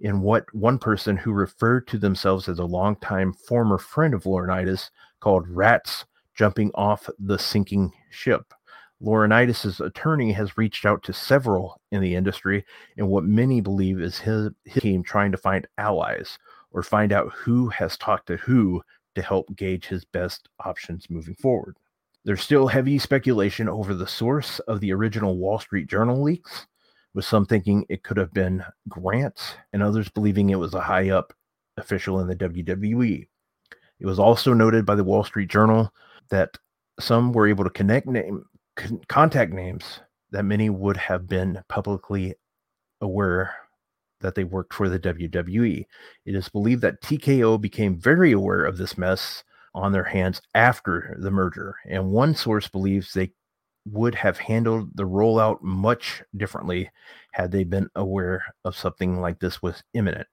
A: in what one person who referred to themselves as a longtime former friend of Laurinaitis called rats jumping off the sinking ship. Laurinaitis' attorney has reached out to several in the industry in what many believe is his, his, team trying to find allies or find out who has talked to who to help gauge his best options moving forward. There's still heavy speculation over the source of the original Wall Street Journal leaks, with some thinking it could have been Grant and others believing it was a high up official in the WWE. It was also noted by the Wall Street Journal that some were able to connect name con- contact names that many would have been publicly aware that they worked for the WWE. It is believed that TKO became very aware of this mess on their hands after the merger, and one source believes they would have handled the rollout much differently had they been aware of something like this was imminent.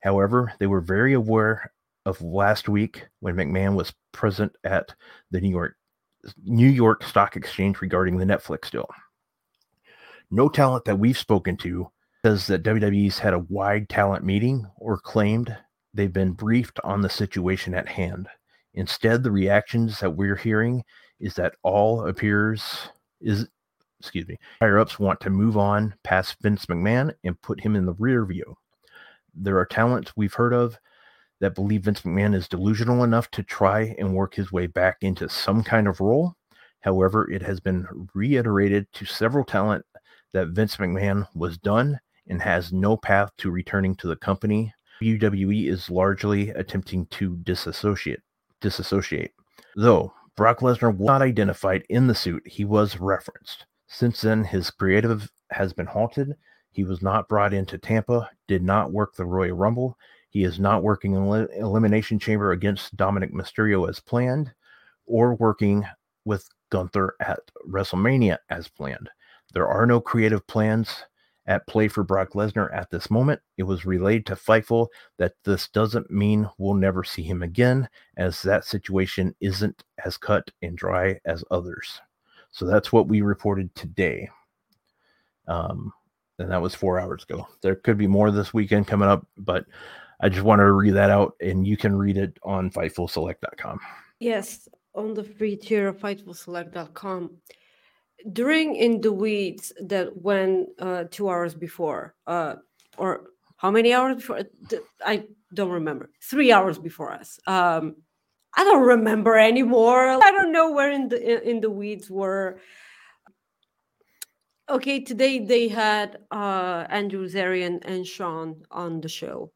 A: However, they were very aware of last week when McMahon was present at the New York New York Stock Exchange regarding the Netflix deal. No talent that we've spoken to says that WWE's had a wide talent meeting or claimed they've been briefed on the situation at hand. Instead, the reactions that we're hearing is that all appears is excuse me, higher ups want to move on past Vince McMahon and put him in the rear view. There are talents we've heard of that believe Vince McMahon is delusional enough to try and work his way back into some kind of role. However, it has been reiterated to several talent that Vince McMahon was done and has no path to returning to the company. WWE is largely attempting to disassociate. Disassociate. Though Brock Lesnar was not identified in the suit, he was referenced. Since then, his creative has been halted. He was not brought into Tampa, did not work the Royal Rumble, he is not working in Elimination Chamber against Dominik Mysterio as planned, or working with Gunther at WrestleMania as planned. There are no creative plans at play for Brock Lesnar at this moment. It was relayed to Fightful that this doesn't mean we'll never see him again, as that situation isn't as cut and dry as others. So that's what we reported today. Um, and that was four hours ago. There could be more this weekend coming up, but I just wanted to read that out, and you can read it on FightfulSelect.com.
B: Yes, on the free tier of FightfulSelect.com. During In the Weeds, that went uh, two hours before, uh, or how many hours before? I don't remember. Three hours before us. Um, I don't remember anymore. I don't know where in the in the weeds were. Okay, today they had uh, Andrew Zarian and Sean on the show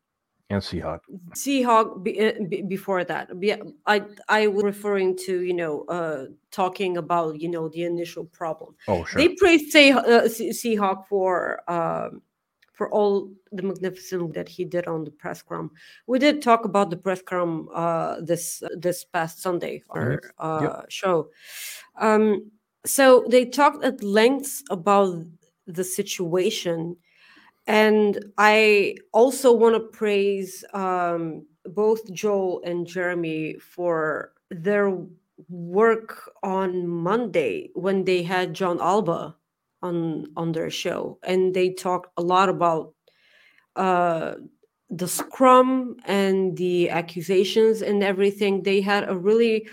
A: and Seahawk.
B: Seahawk be, uh, be, before that. Be, I I was referring to you know uh, talking about you know the initial problem.
A: Oh sure.
B: They praised say uh, Seahawk for um, for all the magnificent that he did on the press scrum. We did talk about the press scrum uh, this this past Sunday our uh, yep. show. Um, so they talked at length about the situation and I also want to praise um, both Joel and Jeremy for their work on Monday when they had Jon Alba on on their show, and they talked a lot about uh, the scrum and the accusations and everything. They had a really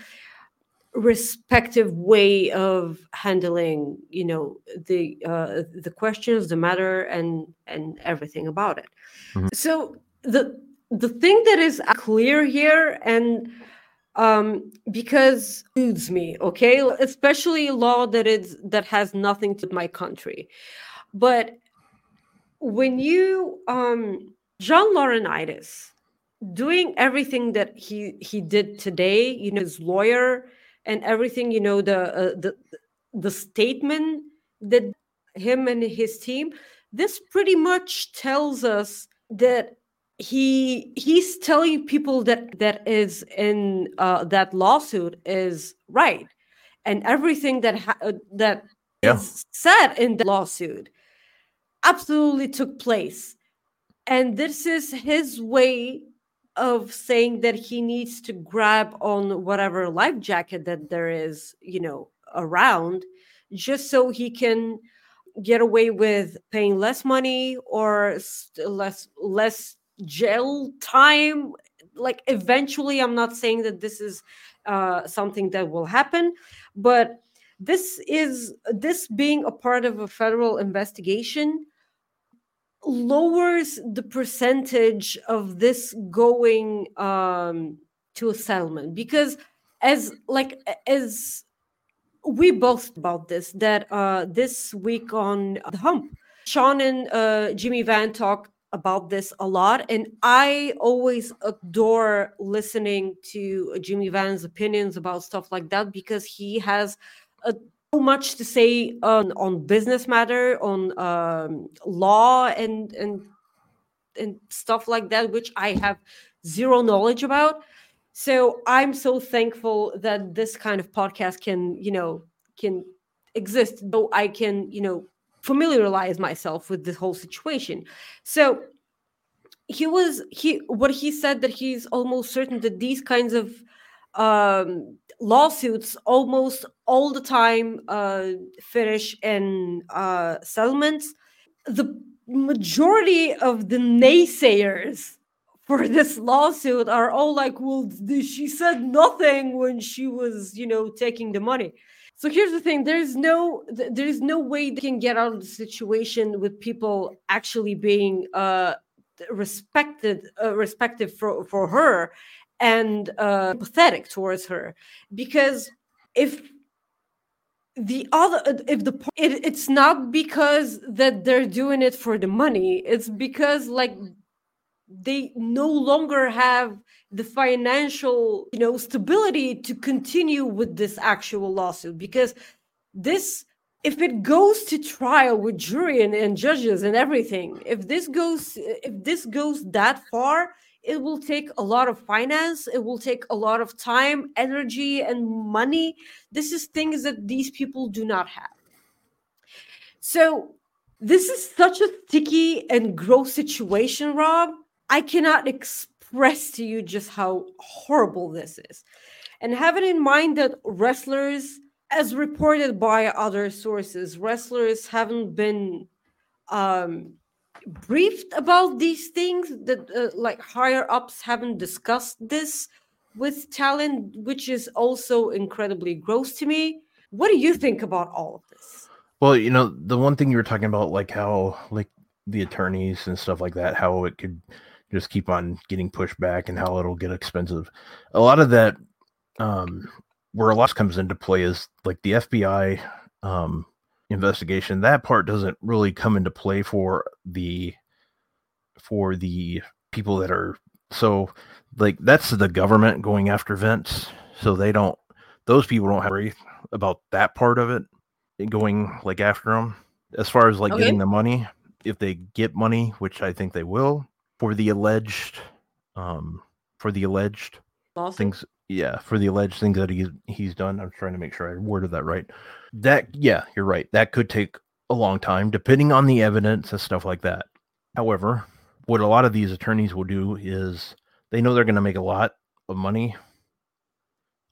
B: respective way of handling you know the uh, the questions the matter and and everything about it. Mm-hmm. so the the thing that is clear here and um because soothes me okay? Especially law that is that has nothing to my country. But when you um john laurinaitis doing everything that he he did today you know his lawyer and everything you know the uh, the the statement that him and his team this pretty much tells us that he he's telling people that that is in uh, that lawsuit is right and everything that ha- uh, that yeah. is said in the lawsuit absolutely took place and this is his way of saying that he needs to grab on whatever life jacket that there is, you know, around, just so he can get away with paying less money or less less jail time. Like eventually, I'm not saying that this is uh, something that will happen, but this is this being a part of a federal investigation lowers the percentage of this going um, to a settlement because as like as we both about this that uh, this week on the hump sean and uh, jimmy van talk about this a lot and i always adore listening to jimmy van's opinions about stuff like that because he has a much to say on on business matter on um, law and and and stuff like that which i have zero knowledge about. So i'm so thankful that this kind of podcast can you know can exist though i can you know familiarize myself with this whole situation. So he was he what he said that he's almost certain that these kinds of um lawsuits almost all the time uh, finish in uh, settlements. The majority of the naysayers for this lawsuit are all like, well, she said nothing when she was, you know, taking the money. So here's the thing: there's no, there's no way they can get out of the situation with people actually being uh, respected, uh, respected for for her, and uh, pathetic towards her. Because if the other if the it, it's not because that they're doing it for the money. It's because like they no longer have the financial you know stability to continue with this actual lawsuit. Because this if it goes to trial with jury and, and judges and everything if this goes if this goes that far it will take a lot of finance it will take a lot of time energy and money this is things that these people do not have so This is such a sticky and gross situation, Rob. I cannot express to you just how horrible this is. And having in mind that wrestlers, as reported by other sources, wrestlers haven't been um, briefed about these things, that uh, like higher ups haven't discussed this with talent, which is also incredibly gross to me. What do you think about all of this?
A: Well, you know, the one thing you were talking about, like how like the attorneys and stuff like that, how it could just keep on getting pushed back and how it'll get expensive. A lot of that, um, where a lot comes into play is like the FBI um, investigation. That part doesn't really come into play for the for the people that are so like that's the government going after Vince. So they don't; those people don't have to worry about that part of it going like after them. As far as like
B: Okay.
A: getting the money, if they get money, which I think they will, for the alleged, um, for the alleged
B: Lawsuit?
A: things, yeah, for the alleged things that he's he's done. I'm trying to make sure I worded that right. That yeah, you're right. That could take a long time, depending on the evidence and stuff like that. However, what a lot of these attorneys will do is they know they're going to make a lot of money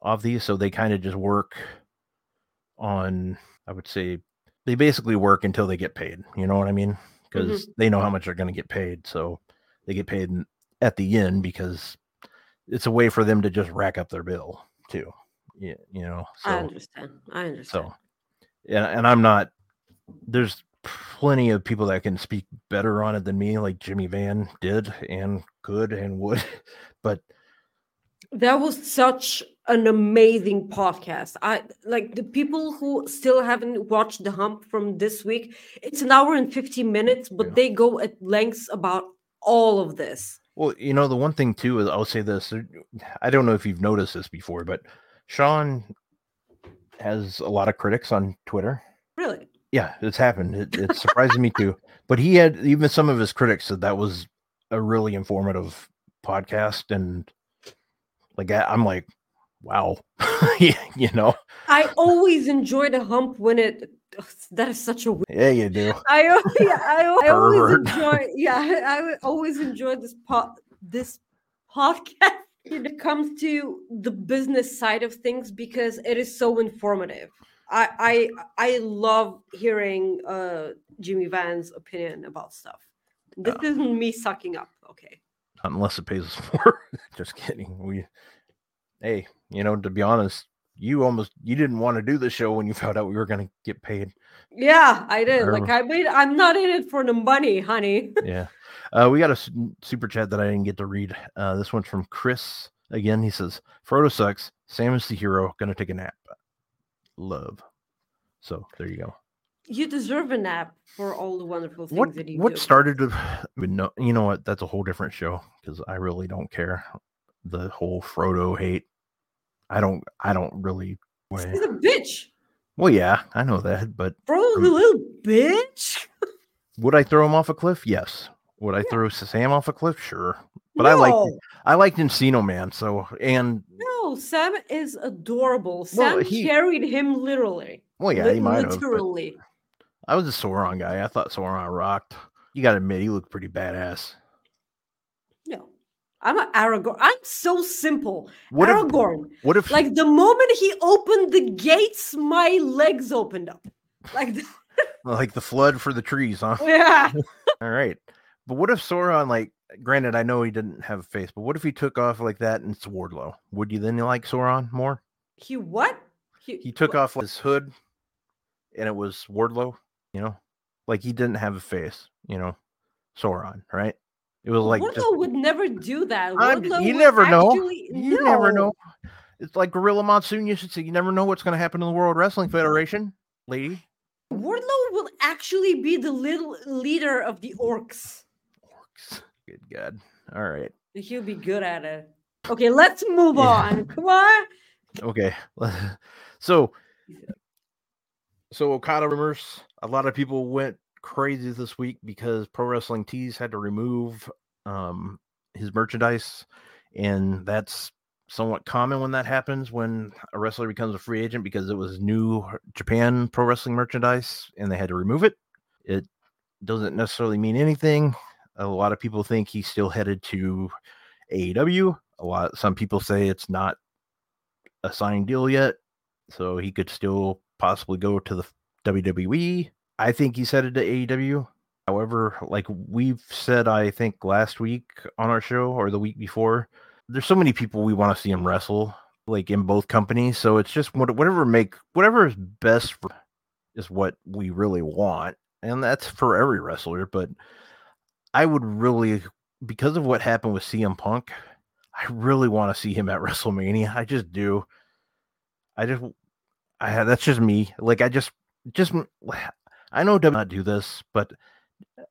A: off these, so they kind of just work on. I would say they basically work until they get paid. You know what I mean? Mm-hmm. Because they know how much they're going to get paid, so they get paid at the end because it's a way for them to just rack up their bill too. Yeah, you know. So
B: I understand. I understand.
A: so, yeah, and I'm not. There's plenty of people that can speak better on it than me, like Jimmy Van did and could and would, but
B: That was such an amazing podcast. I like the people who still haven't watched the hump from this week. It's an hour and 50 minutes, but
A: Yeah.
B: they go at lengths about all of this.
A: Well, you know, the one thing too is I'll say this. I don't know if you've noticed this before, but Sean has a lot of critics on Twitter.
B: Really?
A: Yeah, it's happened. It, it surprises me too. But he had even some of his critics said that was a really informative podcast, and like I'm like, wow, you know,
B: I always enjoy the hump when it that is such a weird.
A: yeah, you do.
B: I, yeah, I, I always enjoy yeah I, always enjoy this po- this podcast when it comes to the business side of things because it is so informative. I I I love hearing uh Jimmy Van's opinion about stuff. This
A: Yeah.
B: isn't me sucking up. Okay.
A: Not unless it pays us more. Just kidding. We, hey, you know, to be honest, you almost you didn't want to do the show when you found out we were going to get paid.
B: Yeah, I did. Like I mean, I'm not in it for the money, honey.
A: yeah. Uh, we got a super chat that I didn't get to read. Uh, this one's from Chris. Again, he says, Frodo sucks. Sam is the hero. Gonna take a nap. Love. So there you go.
B: You deserve a nap for all the wonderful things
A: What
B: that you
A: what
B: do.
A: What started to no you know what that's a whole different show because I really don't care. The whole Frodo hate. I don't I don't really
B: He's a bitch.
A: well yeah, I know that, but
B: Bro, the little bitch.
A: would I throw him off a cliff? Yes. Would I throw Sam off a cliff? Sure. But I like I liked Encino Man, so and
B: no, Sam is adorable.
A: Well,
B: Sam
A: he-
B: carried him literally.
A: well yeah,
B: Li-
A: he might have.
B: literally.
A: I was a Sauron guy. I thought Sauron rocked. You gotta admit, he looked pretty badass.
B: I'm an Aragorn. I'm so simple.
A: What if
B: Aragorn.
A: what if
B: Like the moment he opened the gates, my legs opened up. Like, the-
A: like the flood for the trees, huh?
B: yeah.
A: All right. But what if Sauron, like, granted, I know he didn't have a face, but what if he took off like that and it's Wardlow? Would you then like Sauron more?
B: He what?
A: He took off his hood and it was Wardlow, you know? Like he didn't have a face, you know? Sauron, right? It was like
B: Wardlow
A: just,
B: would never do that.
A: You never know.
B: actually-
A: you never know. It's like Gorilla Monsoon used to say, you never know what's going to happen in the World Wrestling Federation, lady.
B: Wardlow will actually be the little leader of the orcs.
A: Orcs. Good God. All right.
B: He'll be good at it. Okay, let's move
A: Yeah.
B: on. Come on.
A: Okay. so so Okada rumors, a lot of people went crazy this week because Pro Wrestling Tees had to remove um his merchandise and that's somewhat common when that happens when a wrestler becomes a free agent because it was new Japan Pro Wrestling merchandise and they had to remove it. It doesn't necessarily mean anything. A lot of people think he's still headed to AEW. A lot some people say it's not a signed deal yet, so he could still possibly go to the WWE. I think he's headed to AEW. However, like we've said, I think last week on our show or the week before, there's so many people we want to see him wrestle, like in both companies. So it's just whatever make whatever is best for, is what we really want, and that's for every wrestler. But I would really, because of what happened with CM Punk, I really want to see him at WrestleMania. I just do. I just, I that's just me. Like I just, just I know to not do this, but uh,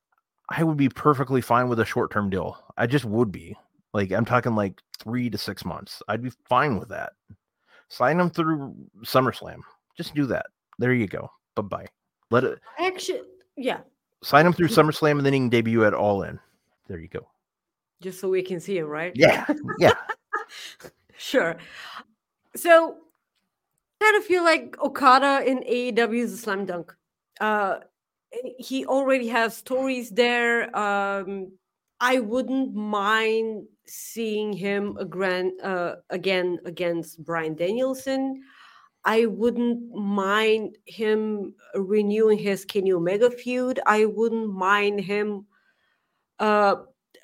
A: I would be perfectly fine with a short term deal. I just would be. Like I'm talking like three to six months. I'd be fine with that. Sign them through SummerSlam. Just do that. There you go. Bye bye. Let it
B: actually yeah.
A: Sign him through mm-hmm. SummerSlam and then he can debut at All In. There you go.
B: Just so we can see him, right?
A: Yeah. Yeah.
B: sure. So I kind of feel like Okada in AEW is a slam dunk. Uh he already has stories there. Um, I wouldn't mind seeing him again, uh, again against Bryan Danielson. I wouldn't mind him renewing his Kenny Omega feud. I wouldn't mind him uh,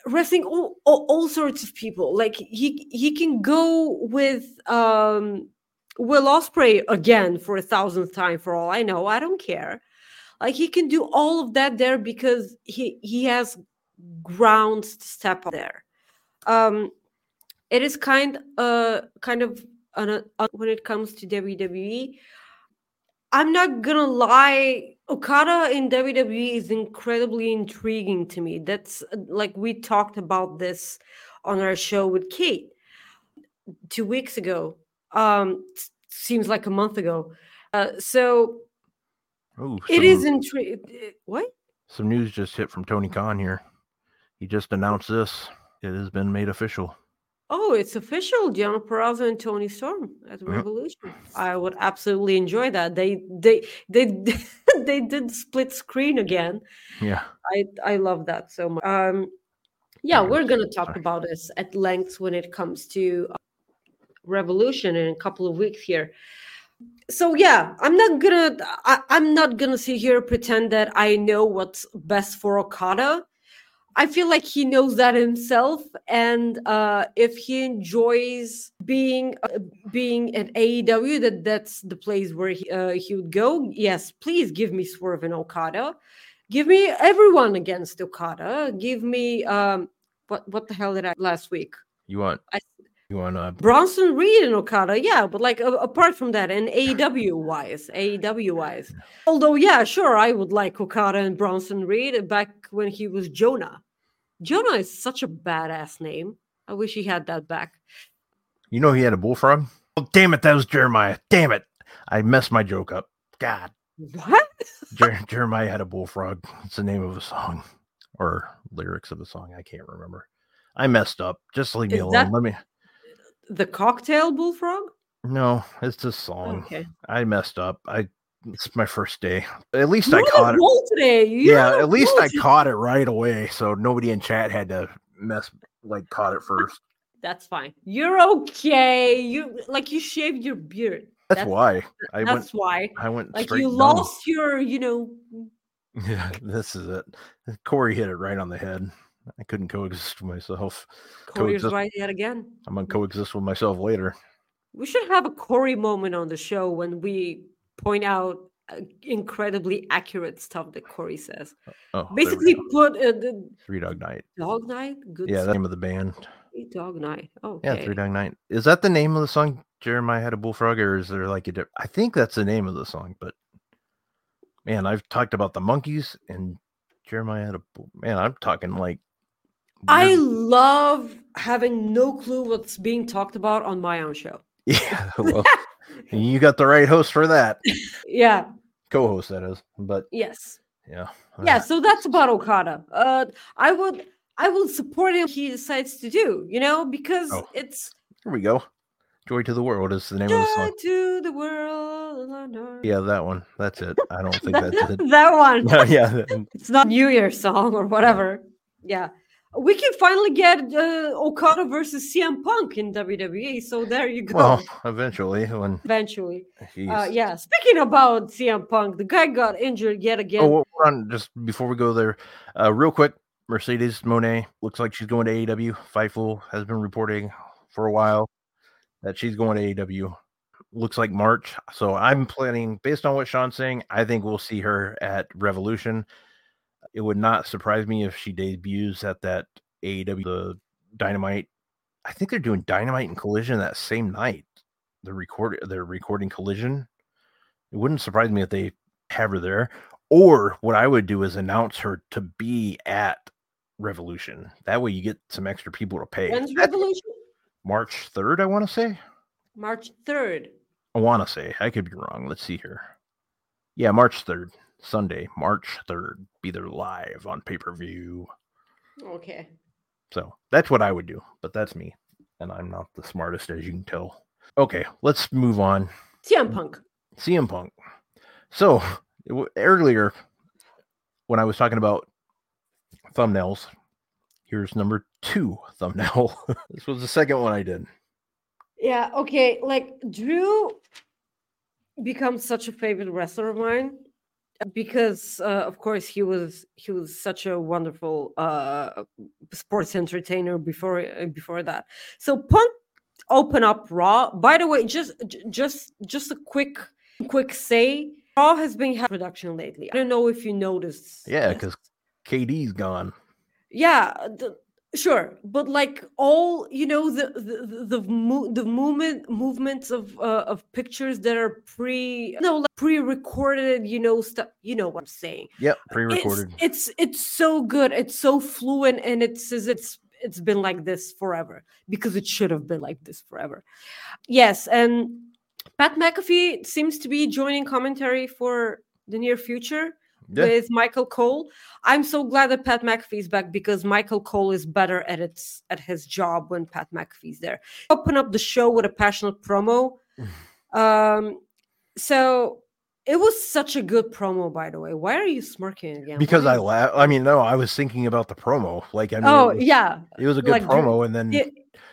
B: wrestling all, all, all, sorts of people. Like he he can go with um, Will Ospreay again for a thousandth time. For all I know, I don't care. Like he can do all of that there because he he has grounds to step up there. Um, it is kind uh kind of uh, when it comes to WWE. I'm not gonna lie, Okada in WWE is incredibly intriguing to me. That's like we talked about this on our show with Kate two weeks ago. Um, seems like a month ago. Uh, so
A: Oh,
B: it is intriguing. What?
A: Some news just hit from Tony Khan here. He just announced this. It has been made official.
B: Oh, it's official. Deonna Purrazzo and Toni Storm at mm-hmm. Revolution. I would absolutely enjoy that. They they they they did split screen again.
A: Yeah.
B: I I love that so much. Um yeah, we're going to talk Sorry. about this at length when it comes to uh, Revolution in a couple of weeks here so yeah i'm not gonna I, i'm not gonna sit here pretend that i know what's best for okada. I feel like he knows that himself and uh if he enjoys being uh, being at aew that that's the place where he, uh, he would go yes please give me swerve and okada. Give me everyone against okada. Give me um what what the hell did i last week?
A: You want
B: I,
A: you want to
B: Bronson Reed and Okada, yeah, but like uh, apart from that, and AEW wise, AEW wise, although yeah, sure, I would like Okada and Bronson Reed back when he was Jonah. Jonah is such a badass name. I wish he had that back.
A: You know he had a bullfrog. Oh, damn it, that was Jeremiah. Damn it, I messed my joke up. God,
B: what?
A: Jer- Jeremiah had a bullfrog. It's the name of a song or lyrics of a song. I can't remember. I messed up. Just leave me alone. That- Let me
B: the cocktail bullfrog?
A: No, it's a song.
B: Okay.
A: I messed up. I it's my first day. At least You're I caught
B: it today.
A: You're yeah, at least I caught it right away, so nobody in chat had to mess like caught it first.
B: That's fine. You're okay. You like you shaved your beard.
A: That's, that's why.
B: I that's went, why.
A: I went
B: like you lost your, you know.
A: Yeah, this is it. Corey hit it right on the head. I couldn't coexist with myself.
B: Corey's coexist. right yet again.
A: I'm gonna coexist with myself later.
B: We should have a Corey moment on the show when we point out uh, incredibly accurate stuff that Corey says. Oh, basically, put uh, the
A: Three Dog Night.
B: Dog Night.
A: Good. Yeah, the name of the band.
B: Three Dog Night. Oh,
A: yeah, Three Dog Night. Is that the name of the song? Jeremiah had a bullfrog, or is there like a? Di- I think that's the name of the song, but man, I've talked about the monkeys and Jeremiah had a man. I'm talking like
B: I love having no clue what's being talked about on my own show.
A: Yeah, well, you got the right host for that.
B: Yeah,
A: co-host that is. But
B: yes,
A: yeah,
B: yeah. So that's about Okada. Uh, I would, I will support him. He decides to do, you know, because oh. it's.
A: Here we go. Joy to the world is the name Joy of the song.
B: to the world.
A: Yeah, that one. That's it. I don't think that's it.
B: that one.
A: yeah.
B: It's not New Year's song or whatever. Yeah. We can finally get uh, Okada versus CM Punk in WWE. So there you go.
A: Well, eventually, when
B: Eventually. Uh, yeah. Speaking about CM Punk, the guy got injured yet again.
A: Oh, on, just before we go there, uh, real quick, Mercedes Moné looks like she's going to AEW. Fightful has been reporting for a while that she's going to AEW. Looks like March. So I'm planning, based on what Sean's saying, I think we'll see her at Revolution. It would not surprise me if she debuts at that AEW the Dynamite. I think they're doing Dynamite and Collision that same night. The record they're recording Collision. It wouldn't surprise me if they have her there. Or what I would do is announce her to be at Revolution. That way you get some extra people to pay.
B: When's
A: That's
B: Revolution?
A: March 3rd, I want to say.
B: March 3rd.
A: I want to say. I could be wrong. Let's see here. Yeah, March 3rd. Sunday, March 3rd. Be there live on pay per view.
B: Okay.
A: So that's what I would do, but that's me. And I'm not the smartest, as you can tell. Okay, let's move on.
B: CM Punk.
A: CM Punk. So earlier, when I was talking about thumbnails, here's number two thumbnail. this was the second one I did.
B: Yeah, okay. Like Drew becomes such a favorite wrestler of mine because uh, of course he was he was such a wonderful uh sports entertainer before uh, before that. So Punk open up Raw. By the way, just just just a quick quick say Raw has been having production lately. I don't know if you noticed.
A: Yeah, because KD's gone.
B: yeah the, sure but like all you know the the the, the, the movement movements of uh, of pictures that are pre no like pre-recorded you know stuff you know what i'm saying. Yeah
A: pre-recorded.
B: it's it's so good it's so fluent and it's it's it's been like this forever because it should have been like this forever. Yes and pat mcafee seems to be joining commentary for the near future
A: Yeah.
B: with Michael Cole. I'm so glad that Pat McAfee is back because Michael Cole is better at its at his job when Pat McAfee's there. Open up the show with a passionate promo. um, so it was such a good promo, by the way. Why are you smirking again?
A: Because
B: Why
A: I laugh. I mean, no, I was thinking about the promo. Like, I mean,
B: Oh
A: it was,
B: yeah,
A: it was a good
B: like
A: promo, and then
B: yeah,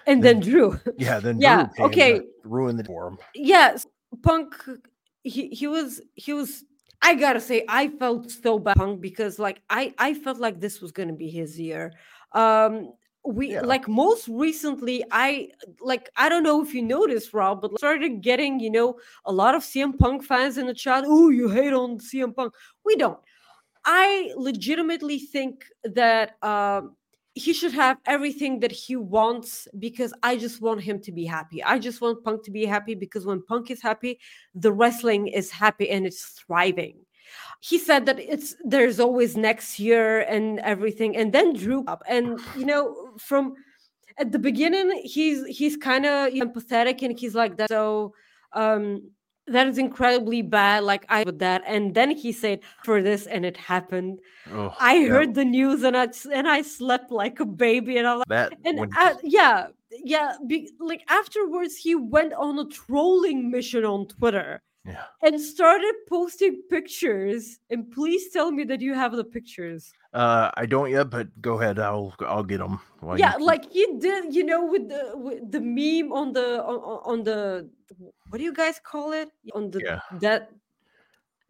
B: and then Drew.
A: yeah, then
B: yeah, okay.
A: ruin the form.
B: yes punk he he was he was i gotta say i felt so bad punk because like i i felt like this was gonna be his year. Um we
A: Yeah.
B: like most recently i like i don't know if you noticed rob but started getting you know a lot of cm punk fans in the chat. Oh you hate on cm punk. We don't. I legitimately think that um he should have everything that he wants because I just want him to be happy. I just want Punk to be happy because when Punk is happy, the wrestling is happy and it's thriving. He said that it's there's always next year and everything, and then Drew up. And you know, from at the beginning, he's he's kind of empathetic and he's like that. So um that is incredibly bad. Like I with that, and then he said for this, and it happened.
A: Oh,
B: I
A: yeah,
B: heard the news and I and I slept like a baby and I'm like
A: that.
B: and
A: when,
B: uh, yeah yeah be, like afterwards he went on a trolling mission on Twitter
A: yeah,
B: and started posting pictures and please tell me that you have the pictures
A: uh, I don't yet, but go ahead. I'll I'll get them.
B: yeah like he did you know with the with the meme on the on, on the what do you guys call it on the
A: Yeah.
B: that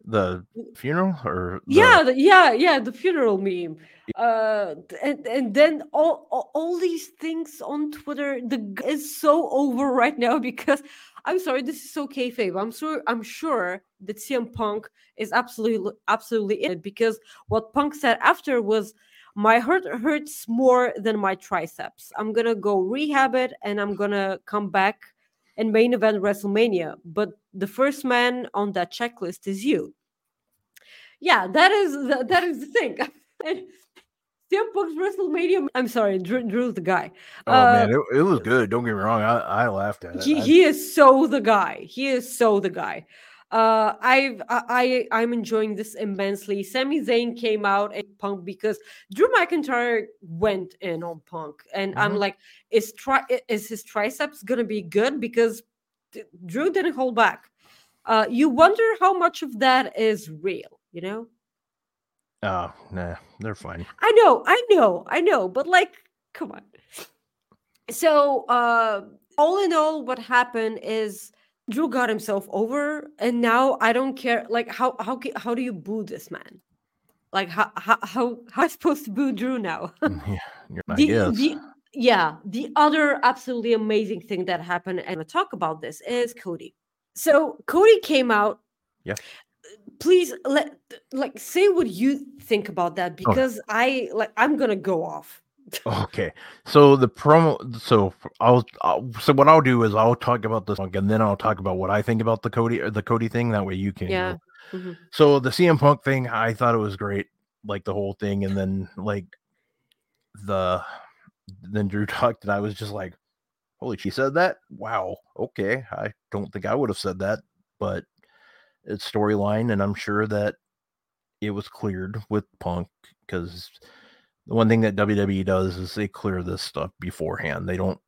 A: the funeral or the-
B: yeah the, yeah yeah the funeral meme uh and and then all, all all these things on twitter the is so over right now because i'm sorry this is so kayfabe. I'm sure i'm sure that cm punk is absolutely absolutely in it because what punk said after was my heart hurts more than my triceps. I'm gonna go rehab it and i'm gonna come back and main event wrestlemania but the first man on that checklist is you. Yeah, that is the, that is the thing. and Punk's WrestleMania. I'm sorry, Drew, Drew's the guy.
A: Oh
B: uh,
A: man, it, it was good. Don't get me wrong. I, I laughed at it.
B: He he is so the guy. He is so the guy. Uh, I've I, I I'm enjoying this immensely. Sami Zayn came out and Punk because Drew McIntyre went in on Punk, and I'm
A: Mhm.
B: like, is is his triceps gonna be good? Because Drew didn't hold back. uh, you wonder how much of that is real. You know.
A: Oh, nah, they're fine.
B: I know, I know, I know, but like, come on. So, uh, all in all, what happened is Drew got himself over, and now I don't care. Like, how how how do you boo this man? Like, how how how, how I supposed to boo Drew now?
A: yeah,
B: the, the yeah the other absolutely amazing thing that happened and i talk about this is cody so cody came out
A: Yeah.
B: Please let like say what you think about that because i like i'm gonna go off
A: Okay, so the promo. So I'll, I'll. So what I'll do is I'll talk about this and then I'll talk about what I think about the Cody or the Cody thing. That way you can.
B: Yeah. Mhm.
A: So the CM Punk thing, I thought it was great, like the whole thing, and then like the then Drew talked, and I was just like, "Holy, she said that! Wow, okay." I don't think I would have said that, but storyline, and I'm sure that it was cleared with Punk because the one thing that WWE does is they clear this stuff beforehand. They don't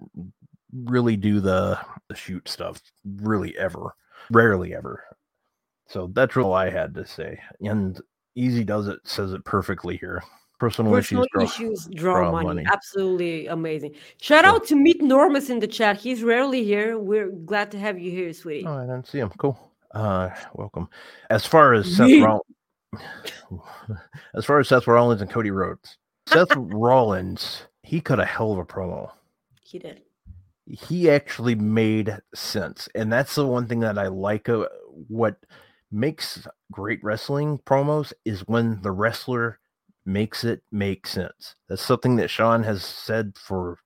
A: really do the, the shoot stuff really ever, rarely ever. So that's all I had to say. And Easy does it, says it perfectly here. Personal,
B: Personal
A: issues, draw-
B: issues draw,
A: draw
B: money.
A: money.
B: Absolutely amazing. Shout
A: So-
B: out to Meet Normus in the chat. He's rarely here. We're glad to have you here, sweetie.
A: Oh, I didn't see him. Cool. Uh, welcome. As far as Seth. Rollins, as far as Seth Rollins and Cody Rhodes, Seth Rollins, he cut a hell of a promo.
B: He did.
A: he actually made sense and that's the one thing that i like uh, what makes great wrestling promos is when the wrestler makes it make sense that's something that sean has said for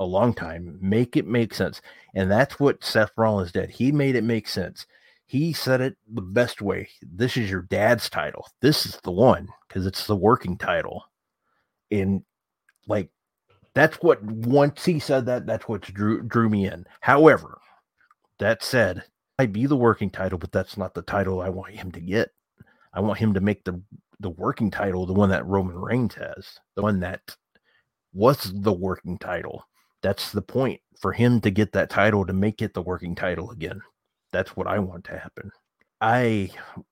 A: a long time make it make sense and that's what seth rollins did he made it make sense he said it the best way this is your dad's title. This is the one because it's the working title. And like that's what once he said that that's what drew drew me in. However that said i'd be the working title but that's not the title i want him to get. I want him to make the the working title the one that roman reigns has the one that was the working title. That's the point for him to get that title to make it the working title again that's what i want to happen i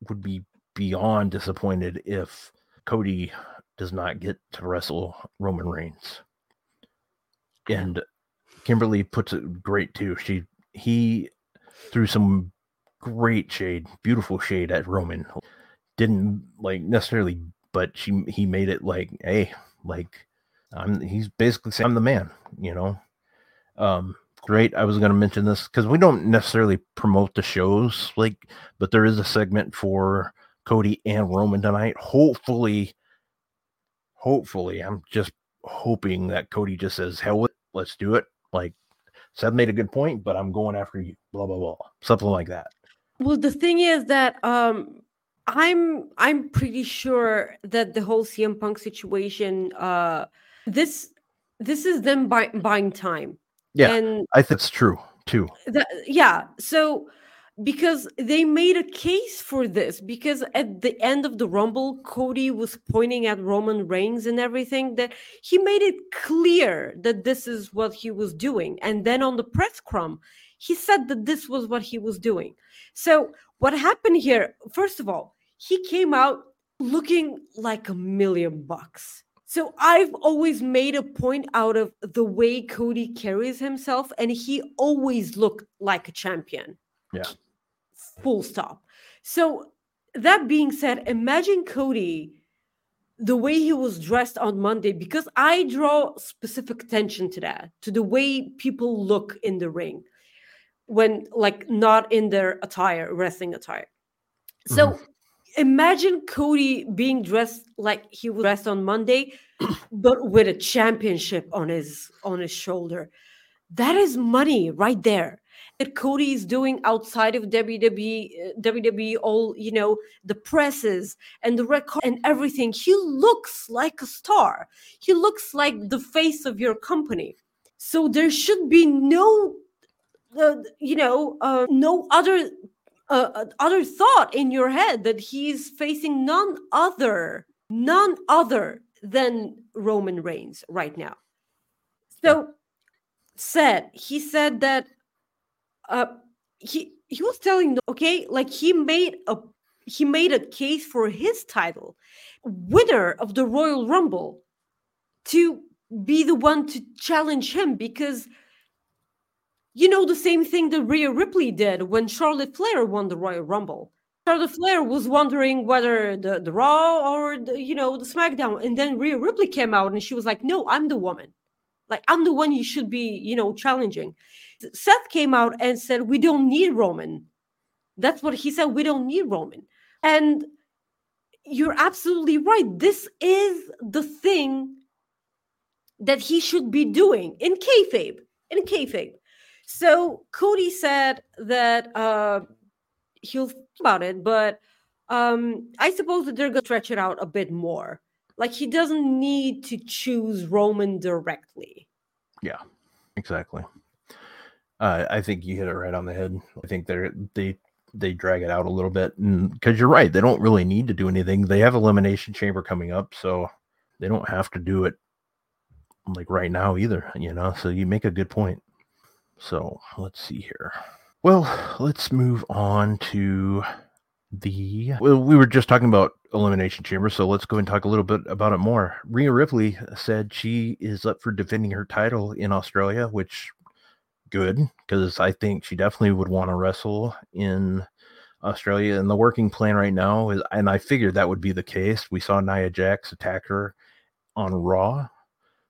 A: would be beyond disappointed if cody does not get to wrestle roman reigns and Kimberly puts it great too. She he threw some great shade, beautiful shade at Roman. Didn't like necessarily, but she he made it like, hey, like I'm he's basically saying I'm the man, you know. Um great. I was gonna mention this because we don't necessarily promote the shows, like, but there is a segment for Cody and Roman tonight. Hopefully, hopefully, I'm just hoping that Cody just says, hell with it, let's do it. Like Seth made a good point, but I'm going after you, blah, blah, blah. Something like that.
B: Well, the thing is that um I'm I'm pretty sure that the whole CM Punk situation uh this this is them buy, buying time.
A: Yeah.
B: And
A: I think it's true too.
B: that yeah, so because they made a case for this because at the end of the rumble Cody was pointing at Roman Reigns and everything that he made it clear that this is what he was doing and then on the press scrum he said that this was what he was doing. So what happened here? First of all, he came out looking like a million bucks. So I've always made a point out of the way Cody carries himself, and he always looked like a champion.
A: Yeah.
B: Full stop. So that being said, imagine Cody the way he was dressed on Monday, because I draw specific attention to that, to the way people look in the ring when like not in their attire, wrestling attire. So mm-hmm. Imagine Cody being dressed like he was dressed on Monday, but with a championship on his on his shoulder. That is money right there. That Cody is doing outside of WWE, uh, WWE, all you know, the presses and the record and everything. He looks like a star. He looks like the face of your company. So there should be no, uh, you know, uh, no other uh, other thought in your head that he's facing none other, none other than Roman Reigns right now. So said he said that uh he he was telling okay, like he made a he made a case for his title, winner of the Royal Rumble, to be the one to challenge him because you know the same thing that Rhea Ripley did when Charlotte Flair won the Royal Rumble. Charlotte Flair was wondering whether the, the Raw or the, you know the SmackDown, and then Rhea Ripley came out and she was like, "No, I'm the woman. Like I'm the one you should be, you know, challenging." Seth came out and said, "We don't need Roman." That's what he said. We don't need Roman, and you're absolutely right. This is the thing that he should be doing in kayfabe. In kayfabe. So Cody said that uh, he'll think about it, but um, I suppose that they're gonna stretch it out a bit more. Like he doesn't need to choose Roman directly.
A: Yeah, exactly. Uh, I think you hit it right on the head. I think they're they they drag it out a little bit, because you're right, they don't really need to do anything. They have elimination chamber coming up, so they don't have to do it like right now either. You know, so you make a good point. So let's see here. Well, let's move on to the. Well, we were just talking about Elimination Chamber, so let's go and talk a little bit about it more. Rhea Ripley said she is up for defending her title in Australia, which good because I think she definitely would want to wrestle in Australia. And the working plan right now is, and I figured that would be the case. We saw Nia Jax attack her on Raw.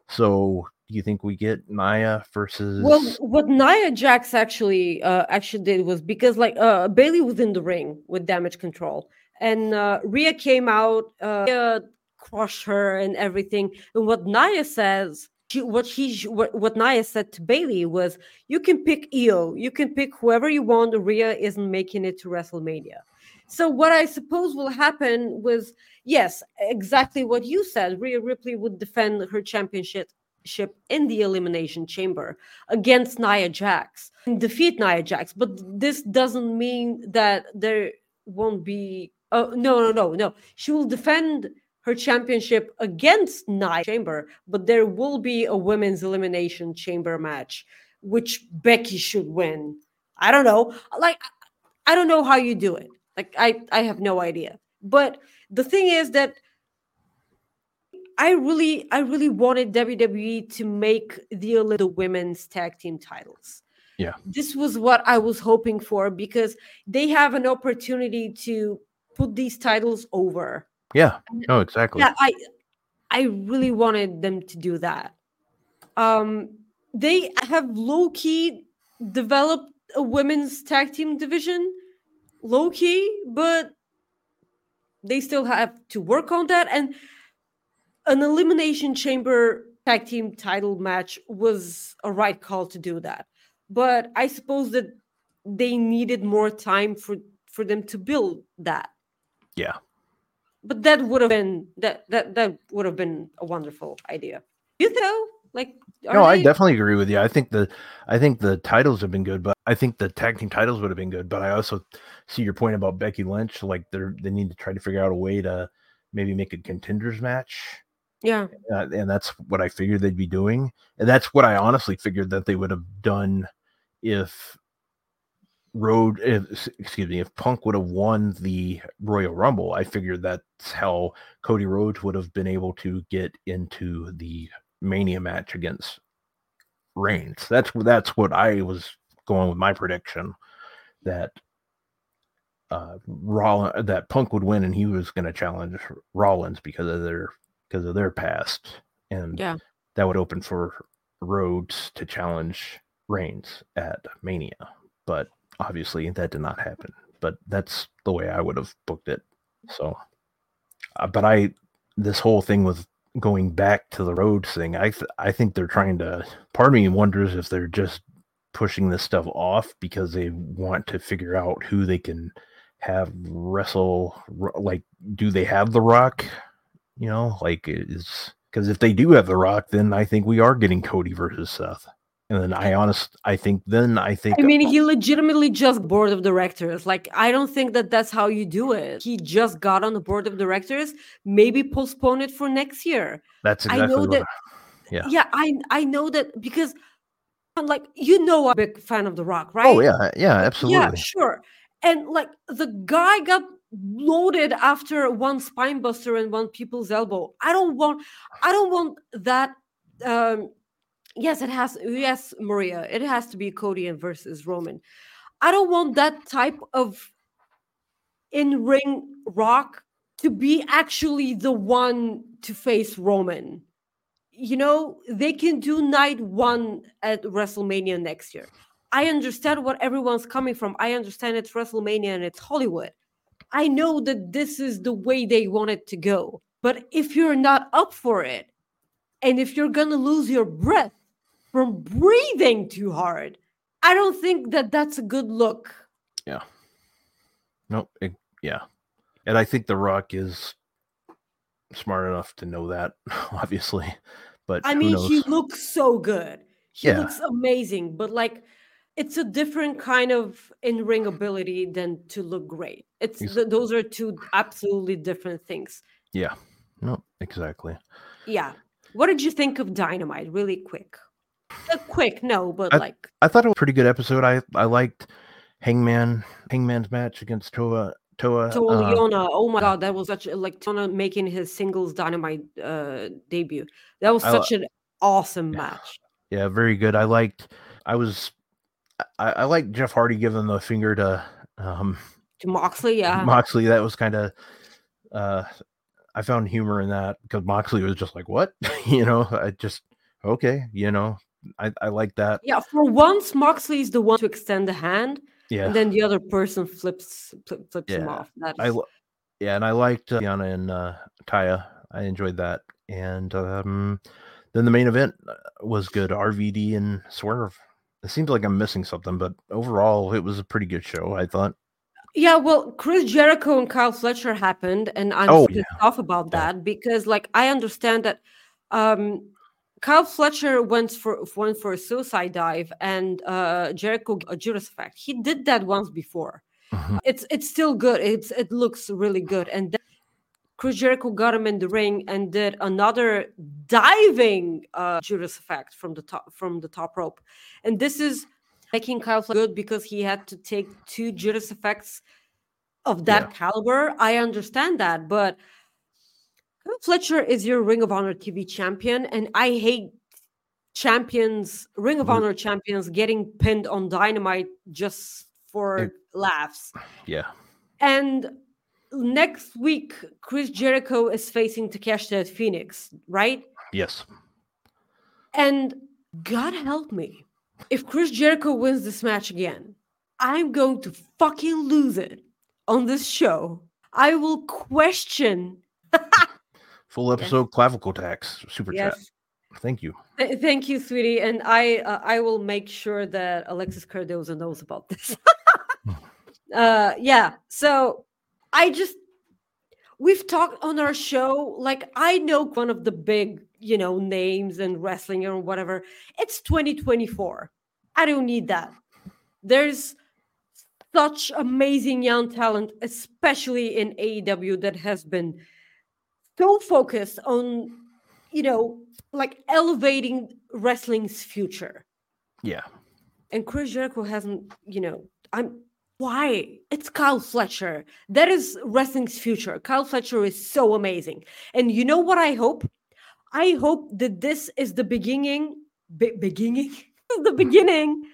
A: So do you think we get Nia versus?
B: Well, what Nia Jax actually uh, actually did was because like uh, Bayley was in the ring with Damage Control, and uh, Rhea came out, uh, crushed her and everything. And what Nia says, she, what he what, what Nia said to Bayley was, "You can pick Io, you can pick whoever you want. Rhea isn't making it to WrestleMania." So what I suppose will happen was yes, exactly what you said. Rhea Ripley would defend her championship in the elimination chamber against Nia Jax and defeat Nia Jax. But this doesn't mean that there won't be. Oh no no no no! She will defend her championship against Nia Chamber, but there will be a women's elimination chamber match, which Becky should win. I don't know. Like I don't know how you do it. Like I I have no idea. But the thing is that I really, I really wanted WWE to make the the women's tag team titles.
A: Yeah,
B: this was what I was hoping for because they have an opportunity to put these titles over.
A: Yeah, no, exactly.
B: Yeah, I, I really wanted them to do that. Um, they have low key developed a women's tag team division, low key, but they still have to work on that and an elimination chamber tag team title match was a right call to do that. But i suppose that they needed more time for for them to build that.
A: Yeah.
B: But that would have been that that that would have been a wonderful idea. You know like
A: no they... i definitely agree with you. I think the i think the titles have been good but i think the tag team titles would have been good. But i also see your point about becky lynch like they're they need to try to figure out a way to maybe make a contenders match
B: yeah.
A: Uh, and that's what I figured they'd be doing. And that's what I honestly figured that they would have done if Road, if, excuse me, if Punk would have won the Royal Rumble. I figured that's how Cody Rhodes would have been able to get into the Mania match against Reigns. That's that's what I was going with my prediction that uh Rollins that Punk would win and he was going to challenge Rollins because of their because of their past, and
B: yeah,
A: that would open for Rhodes to challenge Reigns at Mania. But obviously, that did not happen. But that's the way I would have booked it. So, uh, but I this whole thing with going back to the Rhodes thing, I th- I think they're trying to. Part of me wonders if they're just pushing this stuff off because they want to figure out who they can have wrestle like do they have the rock you know, like is because if they do have The Rock, then I think we are getting Cody versus Seth. And then I honest, I think then I think.
B: I mean, he legitimately just board of directors. Like, I don't think that that's how you do it. He just got on the board of directors. Maybe postpone it for next year.
A: That's exactly
B: I know that.
A: I, yeah,
B: yeah, I I know that because like you know, I'm a big fan of The Rock, oh, right?
A: Oh yeah, yeah, absolutely.
B: Yeah, sure. And like the guy got loaded after one spine buster and one people's elbow. I don't want I don't want that um yes, it has yes, Maria, it has to be Cody and versus Roman. I don't want that type of in-ring rock to be actually the one to face Roman. You know, they can do night one at WrestleMania next year. I understand what everyone's coming from. I understand it's WrestleMania and it's Hollywood. I know that this is the way they want it to go. But if you're not up for it, and if you're going to lose your breath from breathing too hard, I don't think that that's a good look.
A: Yeah. Nope. It, yeah. And I think The Rock is smart enough to know that, obviously. But
B: I mean, he looks so good. He
A: Yeah.
B: looks amazing, but like it's a different kind of in-ring ability than to look great. It's th- those are two absolutely different things.
A: yeah. No, exactly.
B: Yeah. What did you think of Dynamite? Really quick. Uh, quick, no, but
A: I-
B: like
A: I thought it was a pretty good episode. I I liked Hangman Hangman's match against Toa Toa.
B: to
A: uh,
B: Liona. Oh my god, that was such like Tona making his singles Dynamite uh debut. That was
A: I
B: such an awesome match.
A: yeah, very good. I liked. I was. I, I liked Jeff Hardy giving the finger to um,
B: To Moxley, yeah.
A: Moxley. That was kind of. Uh, I found humor in that because Moxley was just like, "What?" you know. I just okay. You know. I I like that.
B: yeah, for once Moxley is the one to extend the hand.
A: Yeah.
B: and then the other person flips flip, flips him off. That's
A: I l- yeah, and I liked uh, Yana and uh, Taya. I enjoyed that, and um, then the main event uh, was good. RVD and Swerve. It seems like I'm missing something, but overall, it was a pretty good show. I thought.
B: yeah. Well, Chris Jericho and Kyle Fletcher happened, and I'm
A: Oh,
B: pissed off about
A: Yeah.
B: that because, like, I understand that um, Kyle Fletcher went for went for a suicide dive, and uh, Jericho a Judas effect. He did that once before.
A: Mhm.
B: It's it's still good. It's it looks really good, and then Chris Jericho got him in the ring and did another diving uh, Judas effect from the top from the top rope, and this is making Kyle Fletcher good because he had to take two Judas effects of that
A: Yeah.
B: caliber. I understand that, but Kyle Fletcher is your Ring of Honor TV champion, and I hate champions, Ring of
A: Mm.
B: Honor champions, getting pinned on Dynamite just for
A: It-
B: laughs.
A: Yeah.
B: And next week, Chris Jericho is facing Takeshita at Phoenix, right?
A: Yes.
B: And God help me, if Chris Jericho wins this match again, I'm going to fucking lose it on this show. I will question.
A: Full episode clavicle tax super chat. Thank you.
B: Th- Thank you, sweetie, and I uh, I will make sure that Alexis Cardoza knows about this. uh, yeah. So I just we've talked on our show. Like I know one of the big you know names in wrestling or whatever. It's 2024. I don't need that. There's such amazing young talent, especially in AEW, that has been so focused on you know like elevating wrestling's future.
A: Yeah.
B: And Chris Jericho hasn't, you know, I'm why? It's Kyle Fletcher. That is wrestling's future. Kyle Fletcher is so amazing. And you know what I hope? I hope that this is the beginning, be- beginning, the beginning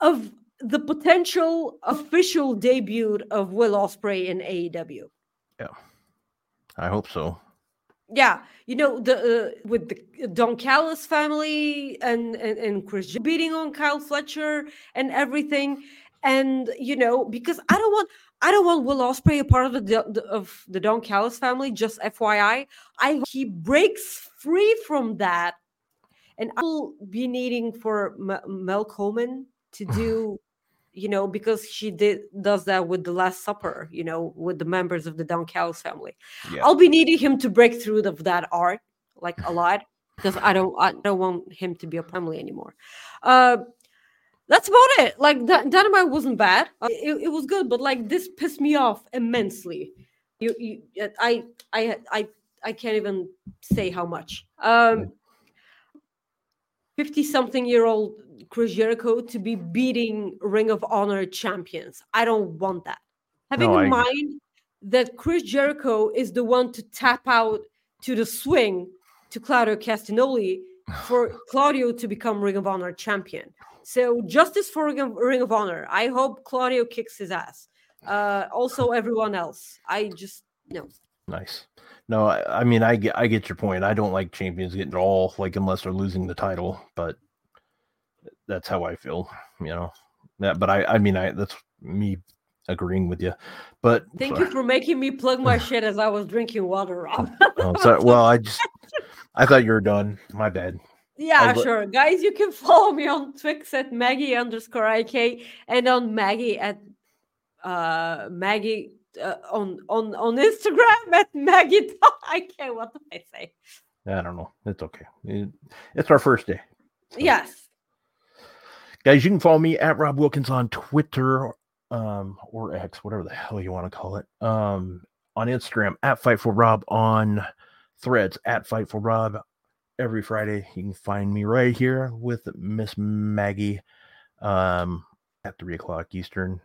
B: of the potential official debut of Will Ospreay in AEW.
A: Yeah, I hope so.
B: Yeah, you know the uh, with the Don Callis family and and, and Chris beating on Kyle Fletcher and everything, and you know because I don't want I don't want Will Ospreay a part of the, of the Don Callis family. Just FYI, I he breaks free from that, and I will be needing for M- Mel Coleman to do. You know, because she did does that with the Last Supper. You know, with the members of the Don Callis family.
A: Yeah.
B: I'll be needing him to break through of that art like a lot because I don't I don't want him to be a family anymore. Uh, that's about it. Like Dy- Dynamite wasn't bad. Uh, it, it was good, but like this pissed me off immensely. You, you uh, I I I I can't even say how much. Um, 50 something year old Chris Jericho to be beating Ring of Honor champions. I don't want that. Having
A: No,
B: in
A: I-
B: mind that Chris Jericho is the one to tap out to the swing to Claudio Castagnoli for Claudio to become Ring of Honor champion. So justice for Ring of, Ring of Honor. I hope Claudio kicks his ass. Uh, also, everyone else. I just no.
A: Nice. No, I, I mean I get I get your point. I don't like champions getting all like unless they're losing the title, but that's how I feel, you know. That but I I mean I that's me agreeing with you. But
B: Thank you for making me plug my shit as I was drinking water, Rob.
A: Oh, sorry. Well, I just I thought you were done. My bad.
B: Yeah, sure. Guys, you can follow me on Twix at Maggie underscore IK and on Maggie at uh Maggie uh, on on on Instagram at Maggie IK. What did I say?
A: I don't know. It's okay. It- it's our first day. So-
B: Yes.
A: Guys, you can follow me at Rob Wilkins on Twitter um, or X, whatever the hell you want to call it. Um, on Instagram at Fightful Rob, on threads at Fightful Rob. Every Friday, you can find me right here with Miss Maggie um, at three o'clock Eastern.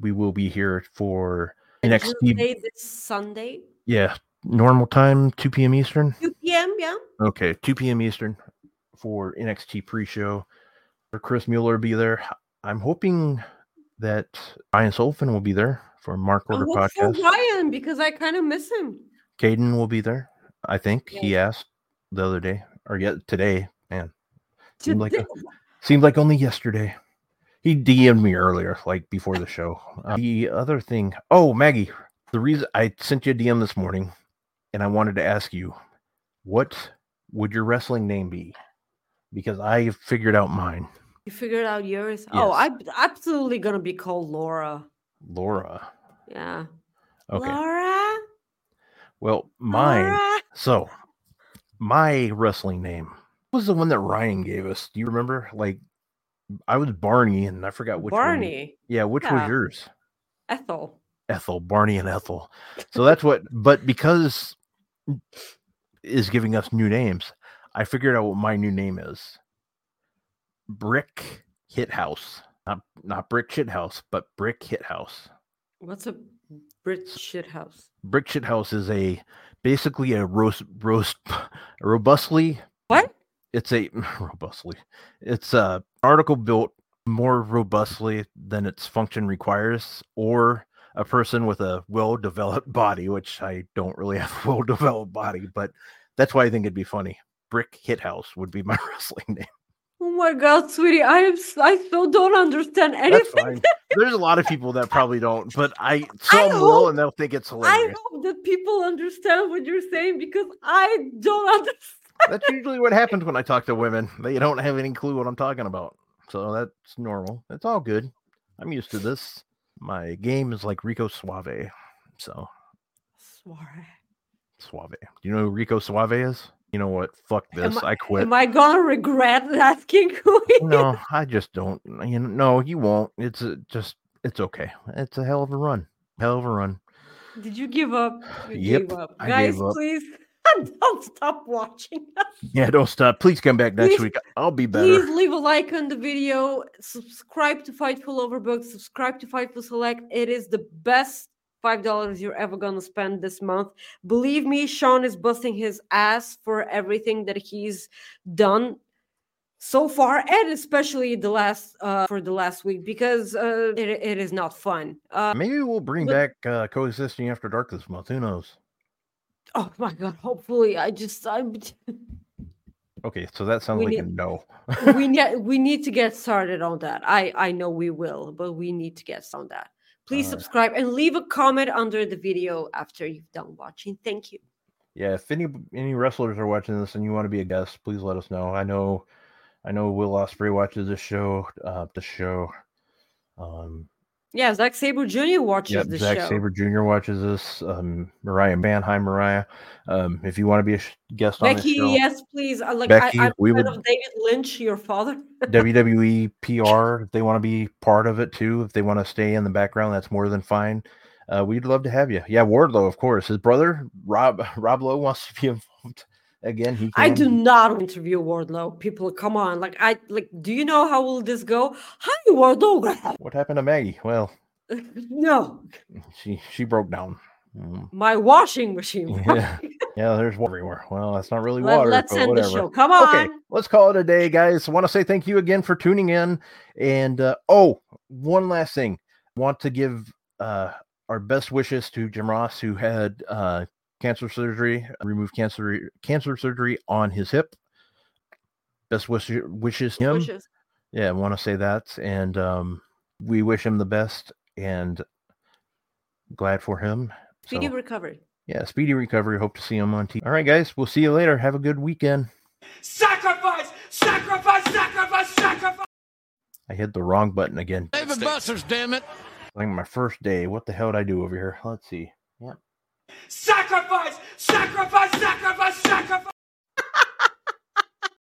A: We will be here for NXT.
B: Tuesday this Sunday,
A: Yeah, normal time, 2 p.m. Eastern.
B: 2 p.m. Yeah.
A: Okay, 2 p.m. Eastern for NXT pre-show. For Chris Mueller will be there. I'm hoping that Ryan Solfin will be there for Mark Order podcast.
B: Ryan because I kind of miss him.
A: Caden will be there. I think he asked the other day or yet today. Man, Seemed like
B: Today-
A: seemed like only yesterday. He DM'd me earlier, like before the show. Uh, the other thing, oh Maggie, the reason I sent you a DM this morning, and I wanted to ask you, what would your wrestling name be? Because I figured out mine,
B: you figured out yours. Oh, I'm absolutely gonna be called Laura.
A: Laura.
B: Yeah.
A: Okay,
B: Laura.
A: well, mine.
B: Laura?
A: So, my wrestling name was the one that Ryan gave us. Do you remember? Like, I was Barney, and I forgot which one-
B: Barney.
A: Yeah, which was yours?
B: Ethel.
A: Ethel, Barney, and Ethel. So that's what. But because is giving us new names, I figured out what my new name is. Brick Hit House, not not Brick Shit House, but Brick Hit House.
B: What's a Brick shit house?
A: Brick Shit House is a basically a roast roast robustly.
B: What?
A: It's a robustly. It's a article built more robustly than its function requires, or a person with a well-developed body, which I don't really have a well-developed body, but that's why I think it'd be funny. Brick Hit House would be my wrestling name.
B: Oh my god, sweetie, I am I still don't understand anything.
A: There's a lot of people that probably don't, but I some will
B: hope-
A: and they'll think it's hilarious.
B: I hope that people understand what you're saying because I don't understand.
A: That's usually what happens when I talk to women. They don't have any clue what I'm talking about. So that's normal. It's all good. I'm used to this. My game is like Rico Suave. So
B: Sorry.
A: Suave. Do you know who Rico Suave is? You know what? Fuck this. I quit.
B: Am I gonna regret asking who
A: no. I just don't. You know, no, you won't. It's a, just, it's okay. It's a hell of a run. Hell of a run.
B: Did you give up? You
A: Yep,
B: gave up.
A: I
B: Guys,
A: up.
B: please don't stop watching us.
A: Yeah, don't stop. Please come back next
B: Please-
A: week. I'll be better.
B: Please leave a like on the video. Subscribe to Fightful Overbooked. Subscribe to Fightful Select. It is the best five dollars you're ever gonna spend this month. Believe me, Sean is busting his ass for everything that he's done so far, and especially the last uh, for the last week because uh, it, it is not fun. Uh,
A: Maybe we'll bring
B: but-
A: back uh, coexisting after dark this month. Who knows?
B: oh my god! Hopefully, I just i'm
A: Okay, so that sounds
B: We
A: like a no.
B: we need we need to get started on that. I I know we will, but we need to get on that. Please subscribe and leave a comment under the video after you've done watching. Thank you.
A: Yeah, if any any wrestlers are watching this and you want to be a guest, please let us know. I know, I know Will Ospreay watches this show. Uh, the show. Um,
B: Yeah, Zack Sabre Jr. watches
A: yeah,
B: the
A: Zack
B: show.
A: Saber Jr. watches this. Um, Mariah Ban, hi Mariah. Um, if you want to be a sh- guest on
B: Becky,
A: this show,
B: yes, please. I like
A: Becky,
B: I, I'm
A: we would-
B: of David Lynch, your father.
A: WWE PR, if they want to be part of it too, if they want to stay in the background, that's more than fine. Uh, we'd love to have you. Yeah, Wardlow, of course. His brother Rob Rob Lowe wants to be involved. Again, he.
B: I do not interview Wardlow. People, come on. Like I like. Do you know how will this go? Hi, Wardlow.
A: What happened to Maggie? Well,
B: no,
A: she she broke down. Mm,
B: my washing machine.
A: Yeah, yeah. There's water everywhere. Well, that's not really
B: Let,
A: water,
B: let's
A: but
B: end
A: whatever.
B: the show. Come on.
A: Okay, let's call it a day, guys. I want to say thank you again for tuning in. And uh, oh, one last thing. Want to give uh, our best wishes to Jim Ross, who had uh, cancer surgery, removed cancer cancer surgery on his hip. Best wish, wishes to him.
B: Wishes.
A: Yeah, I want to say that, and um, we wish him the best, and glad for him.
B: Speedy
A: So,
B: recovery.
A: yeah, speedy recovery. Hope to see him on TV. All right, guys, we'll see you later. Have a good weekend.
D: Sacrifice! Sacrifice! Sacrifice! Sacrifice!
A: I hit the wrong button again.
E: David Busters, damn it.
A: Like my first day. What the hell did I do over here? Let's see.
D: Sacrifice! Sacrifice! Sacrifice! Sacrifice!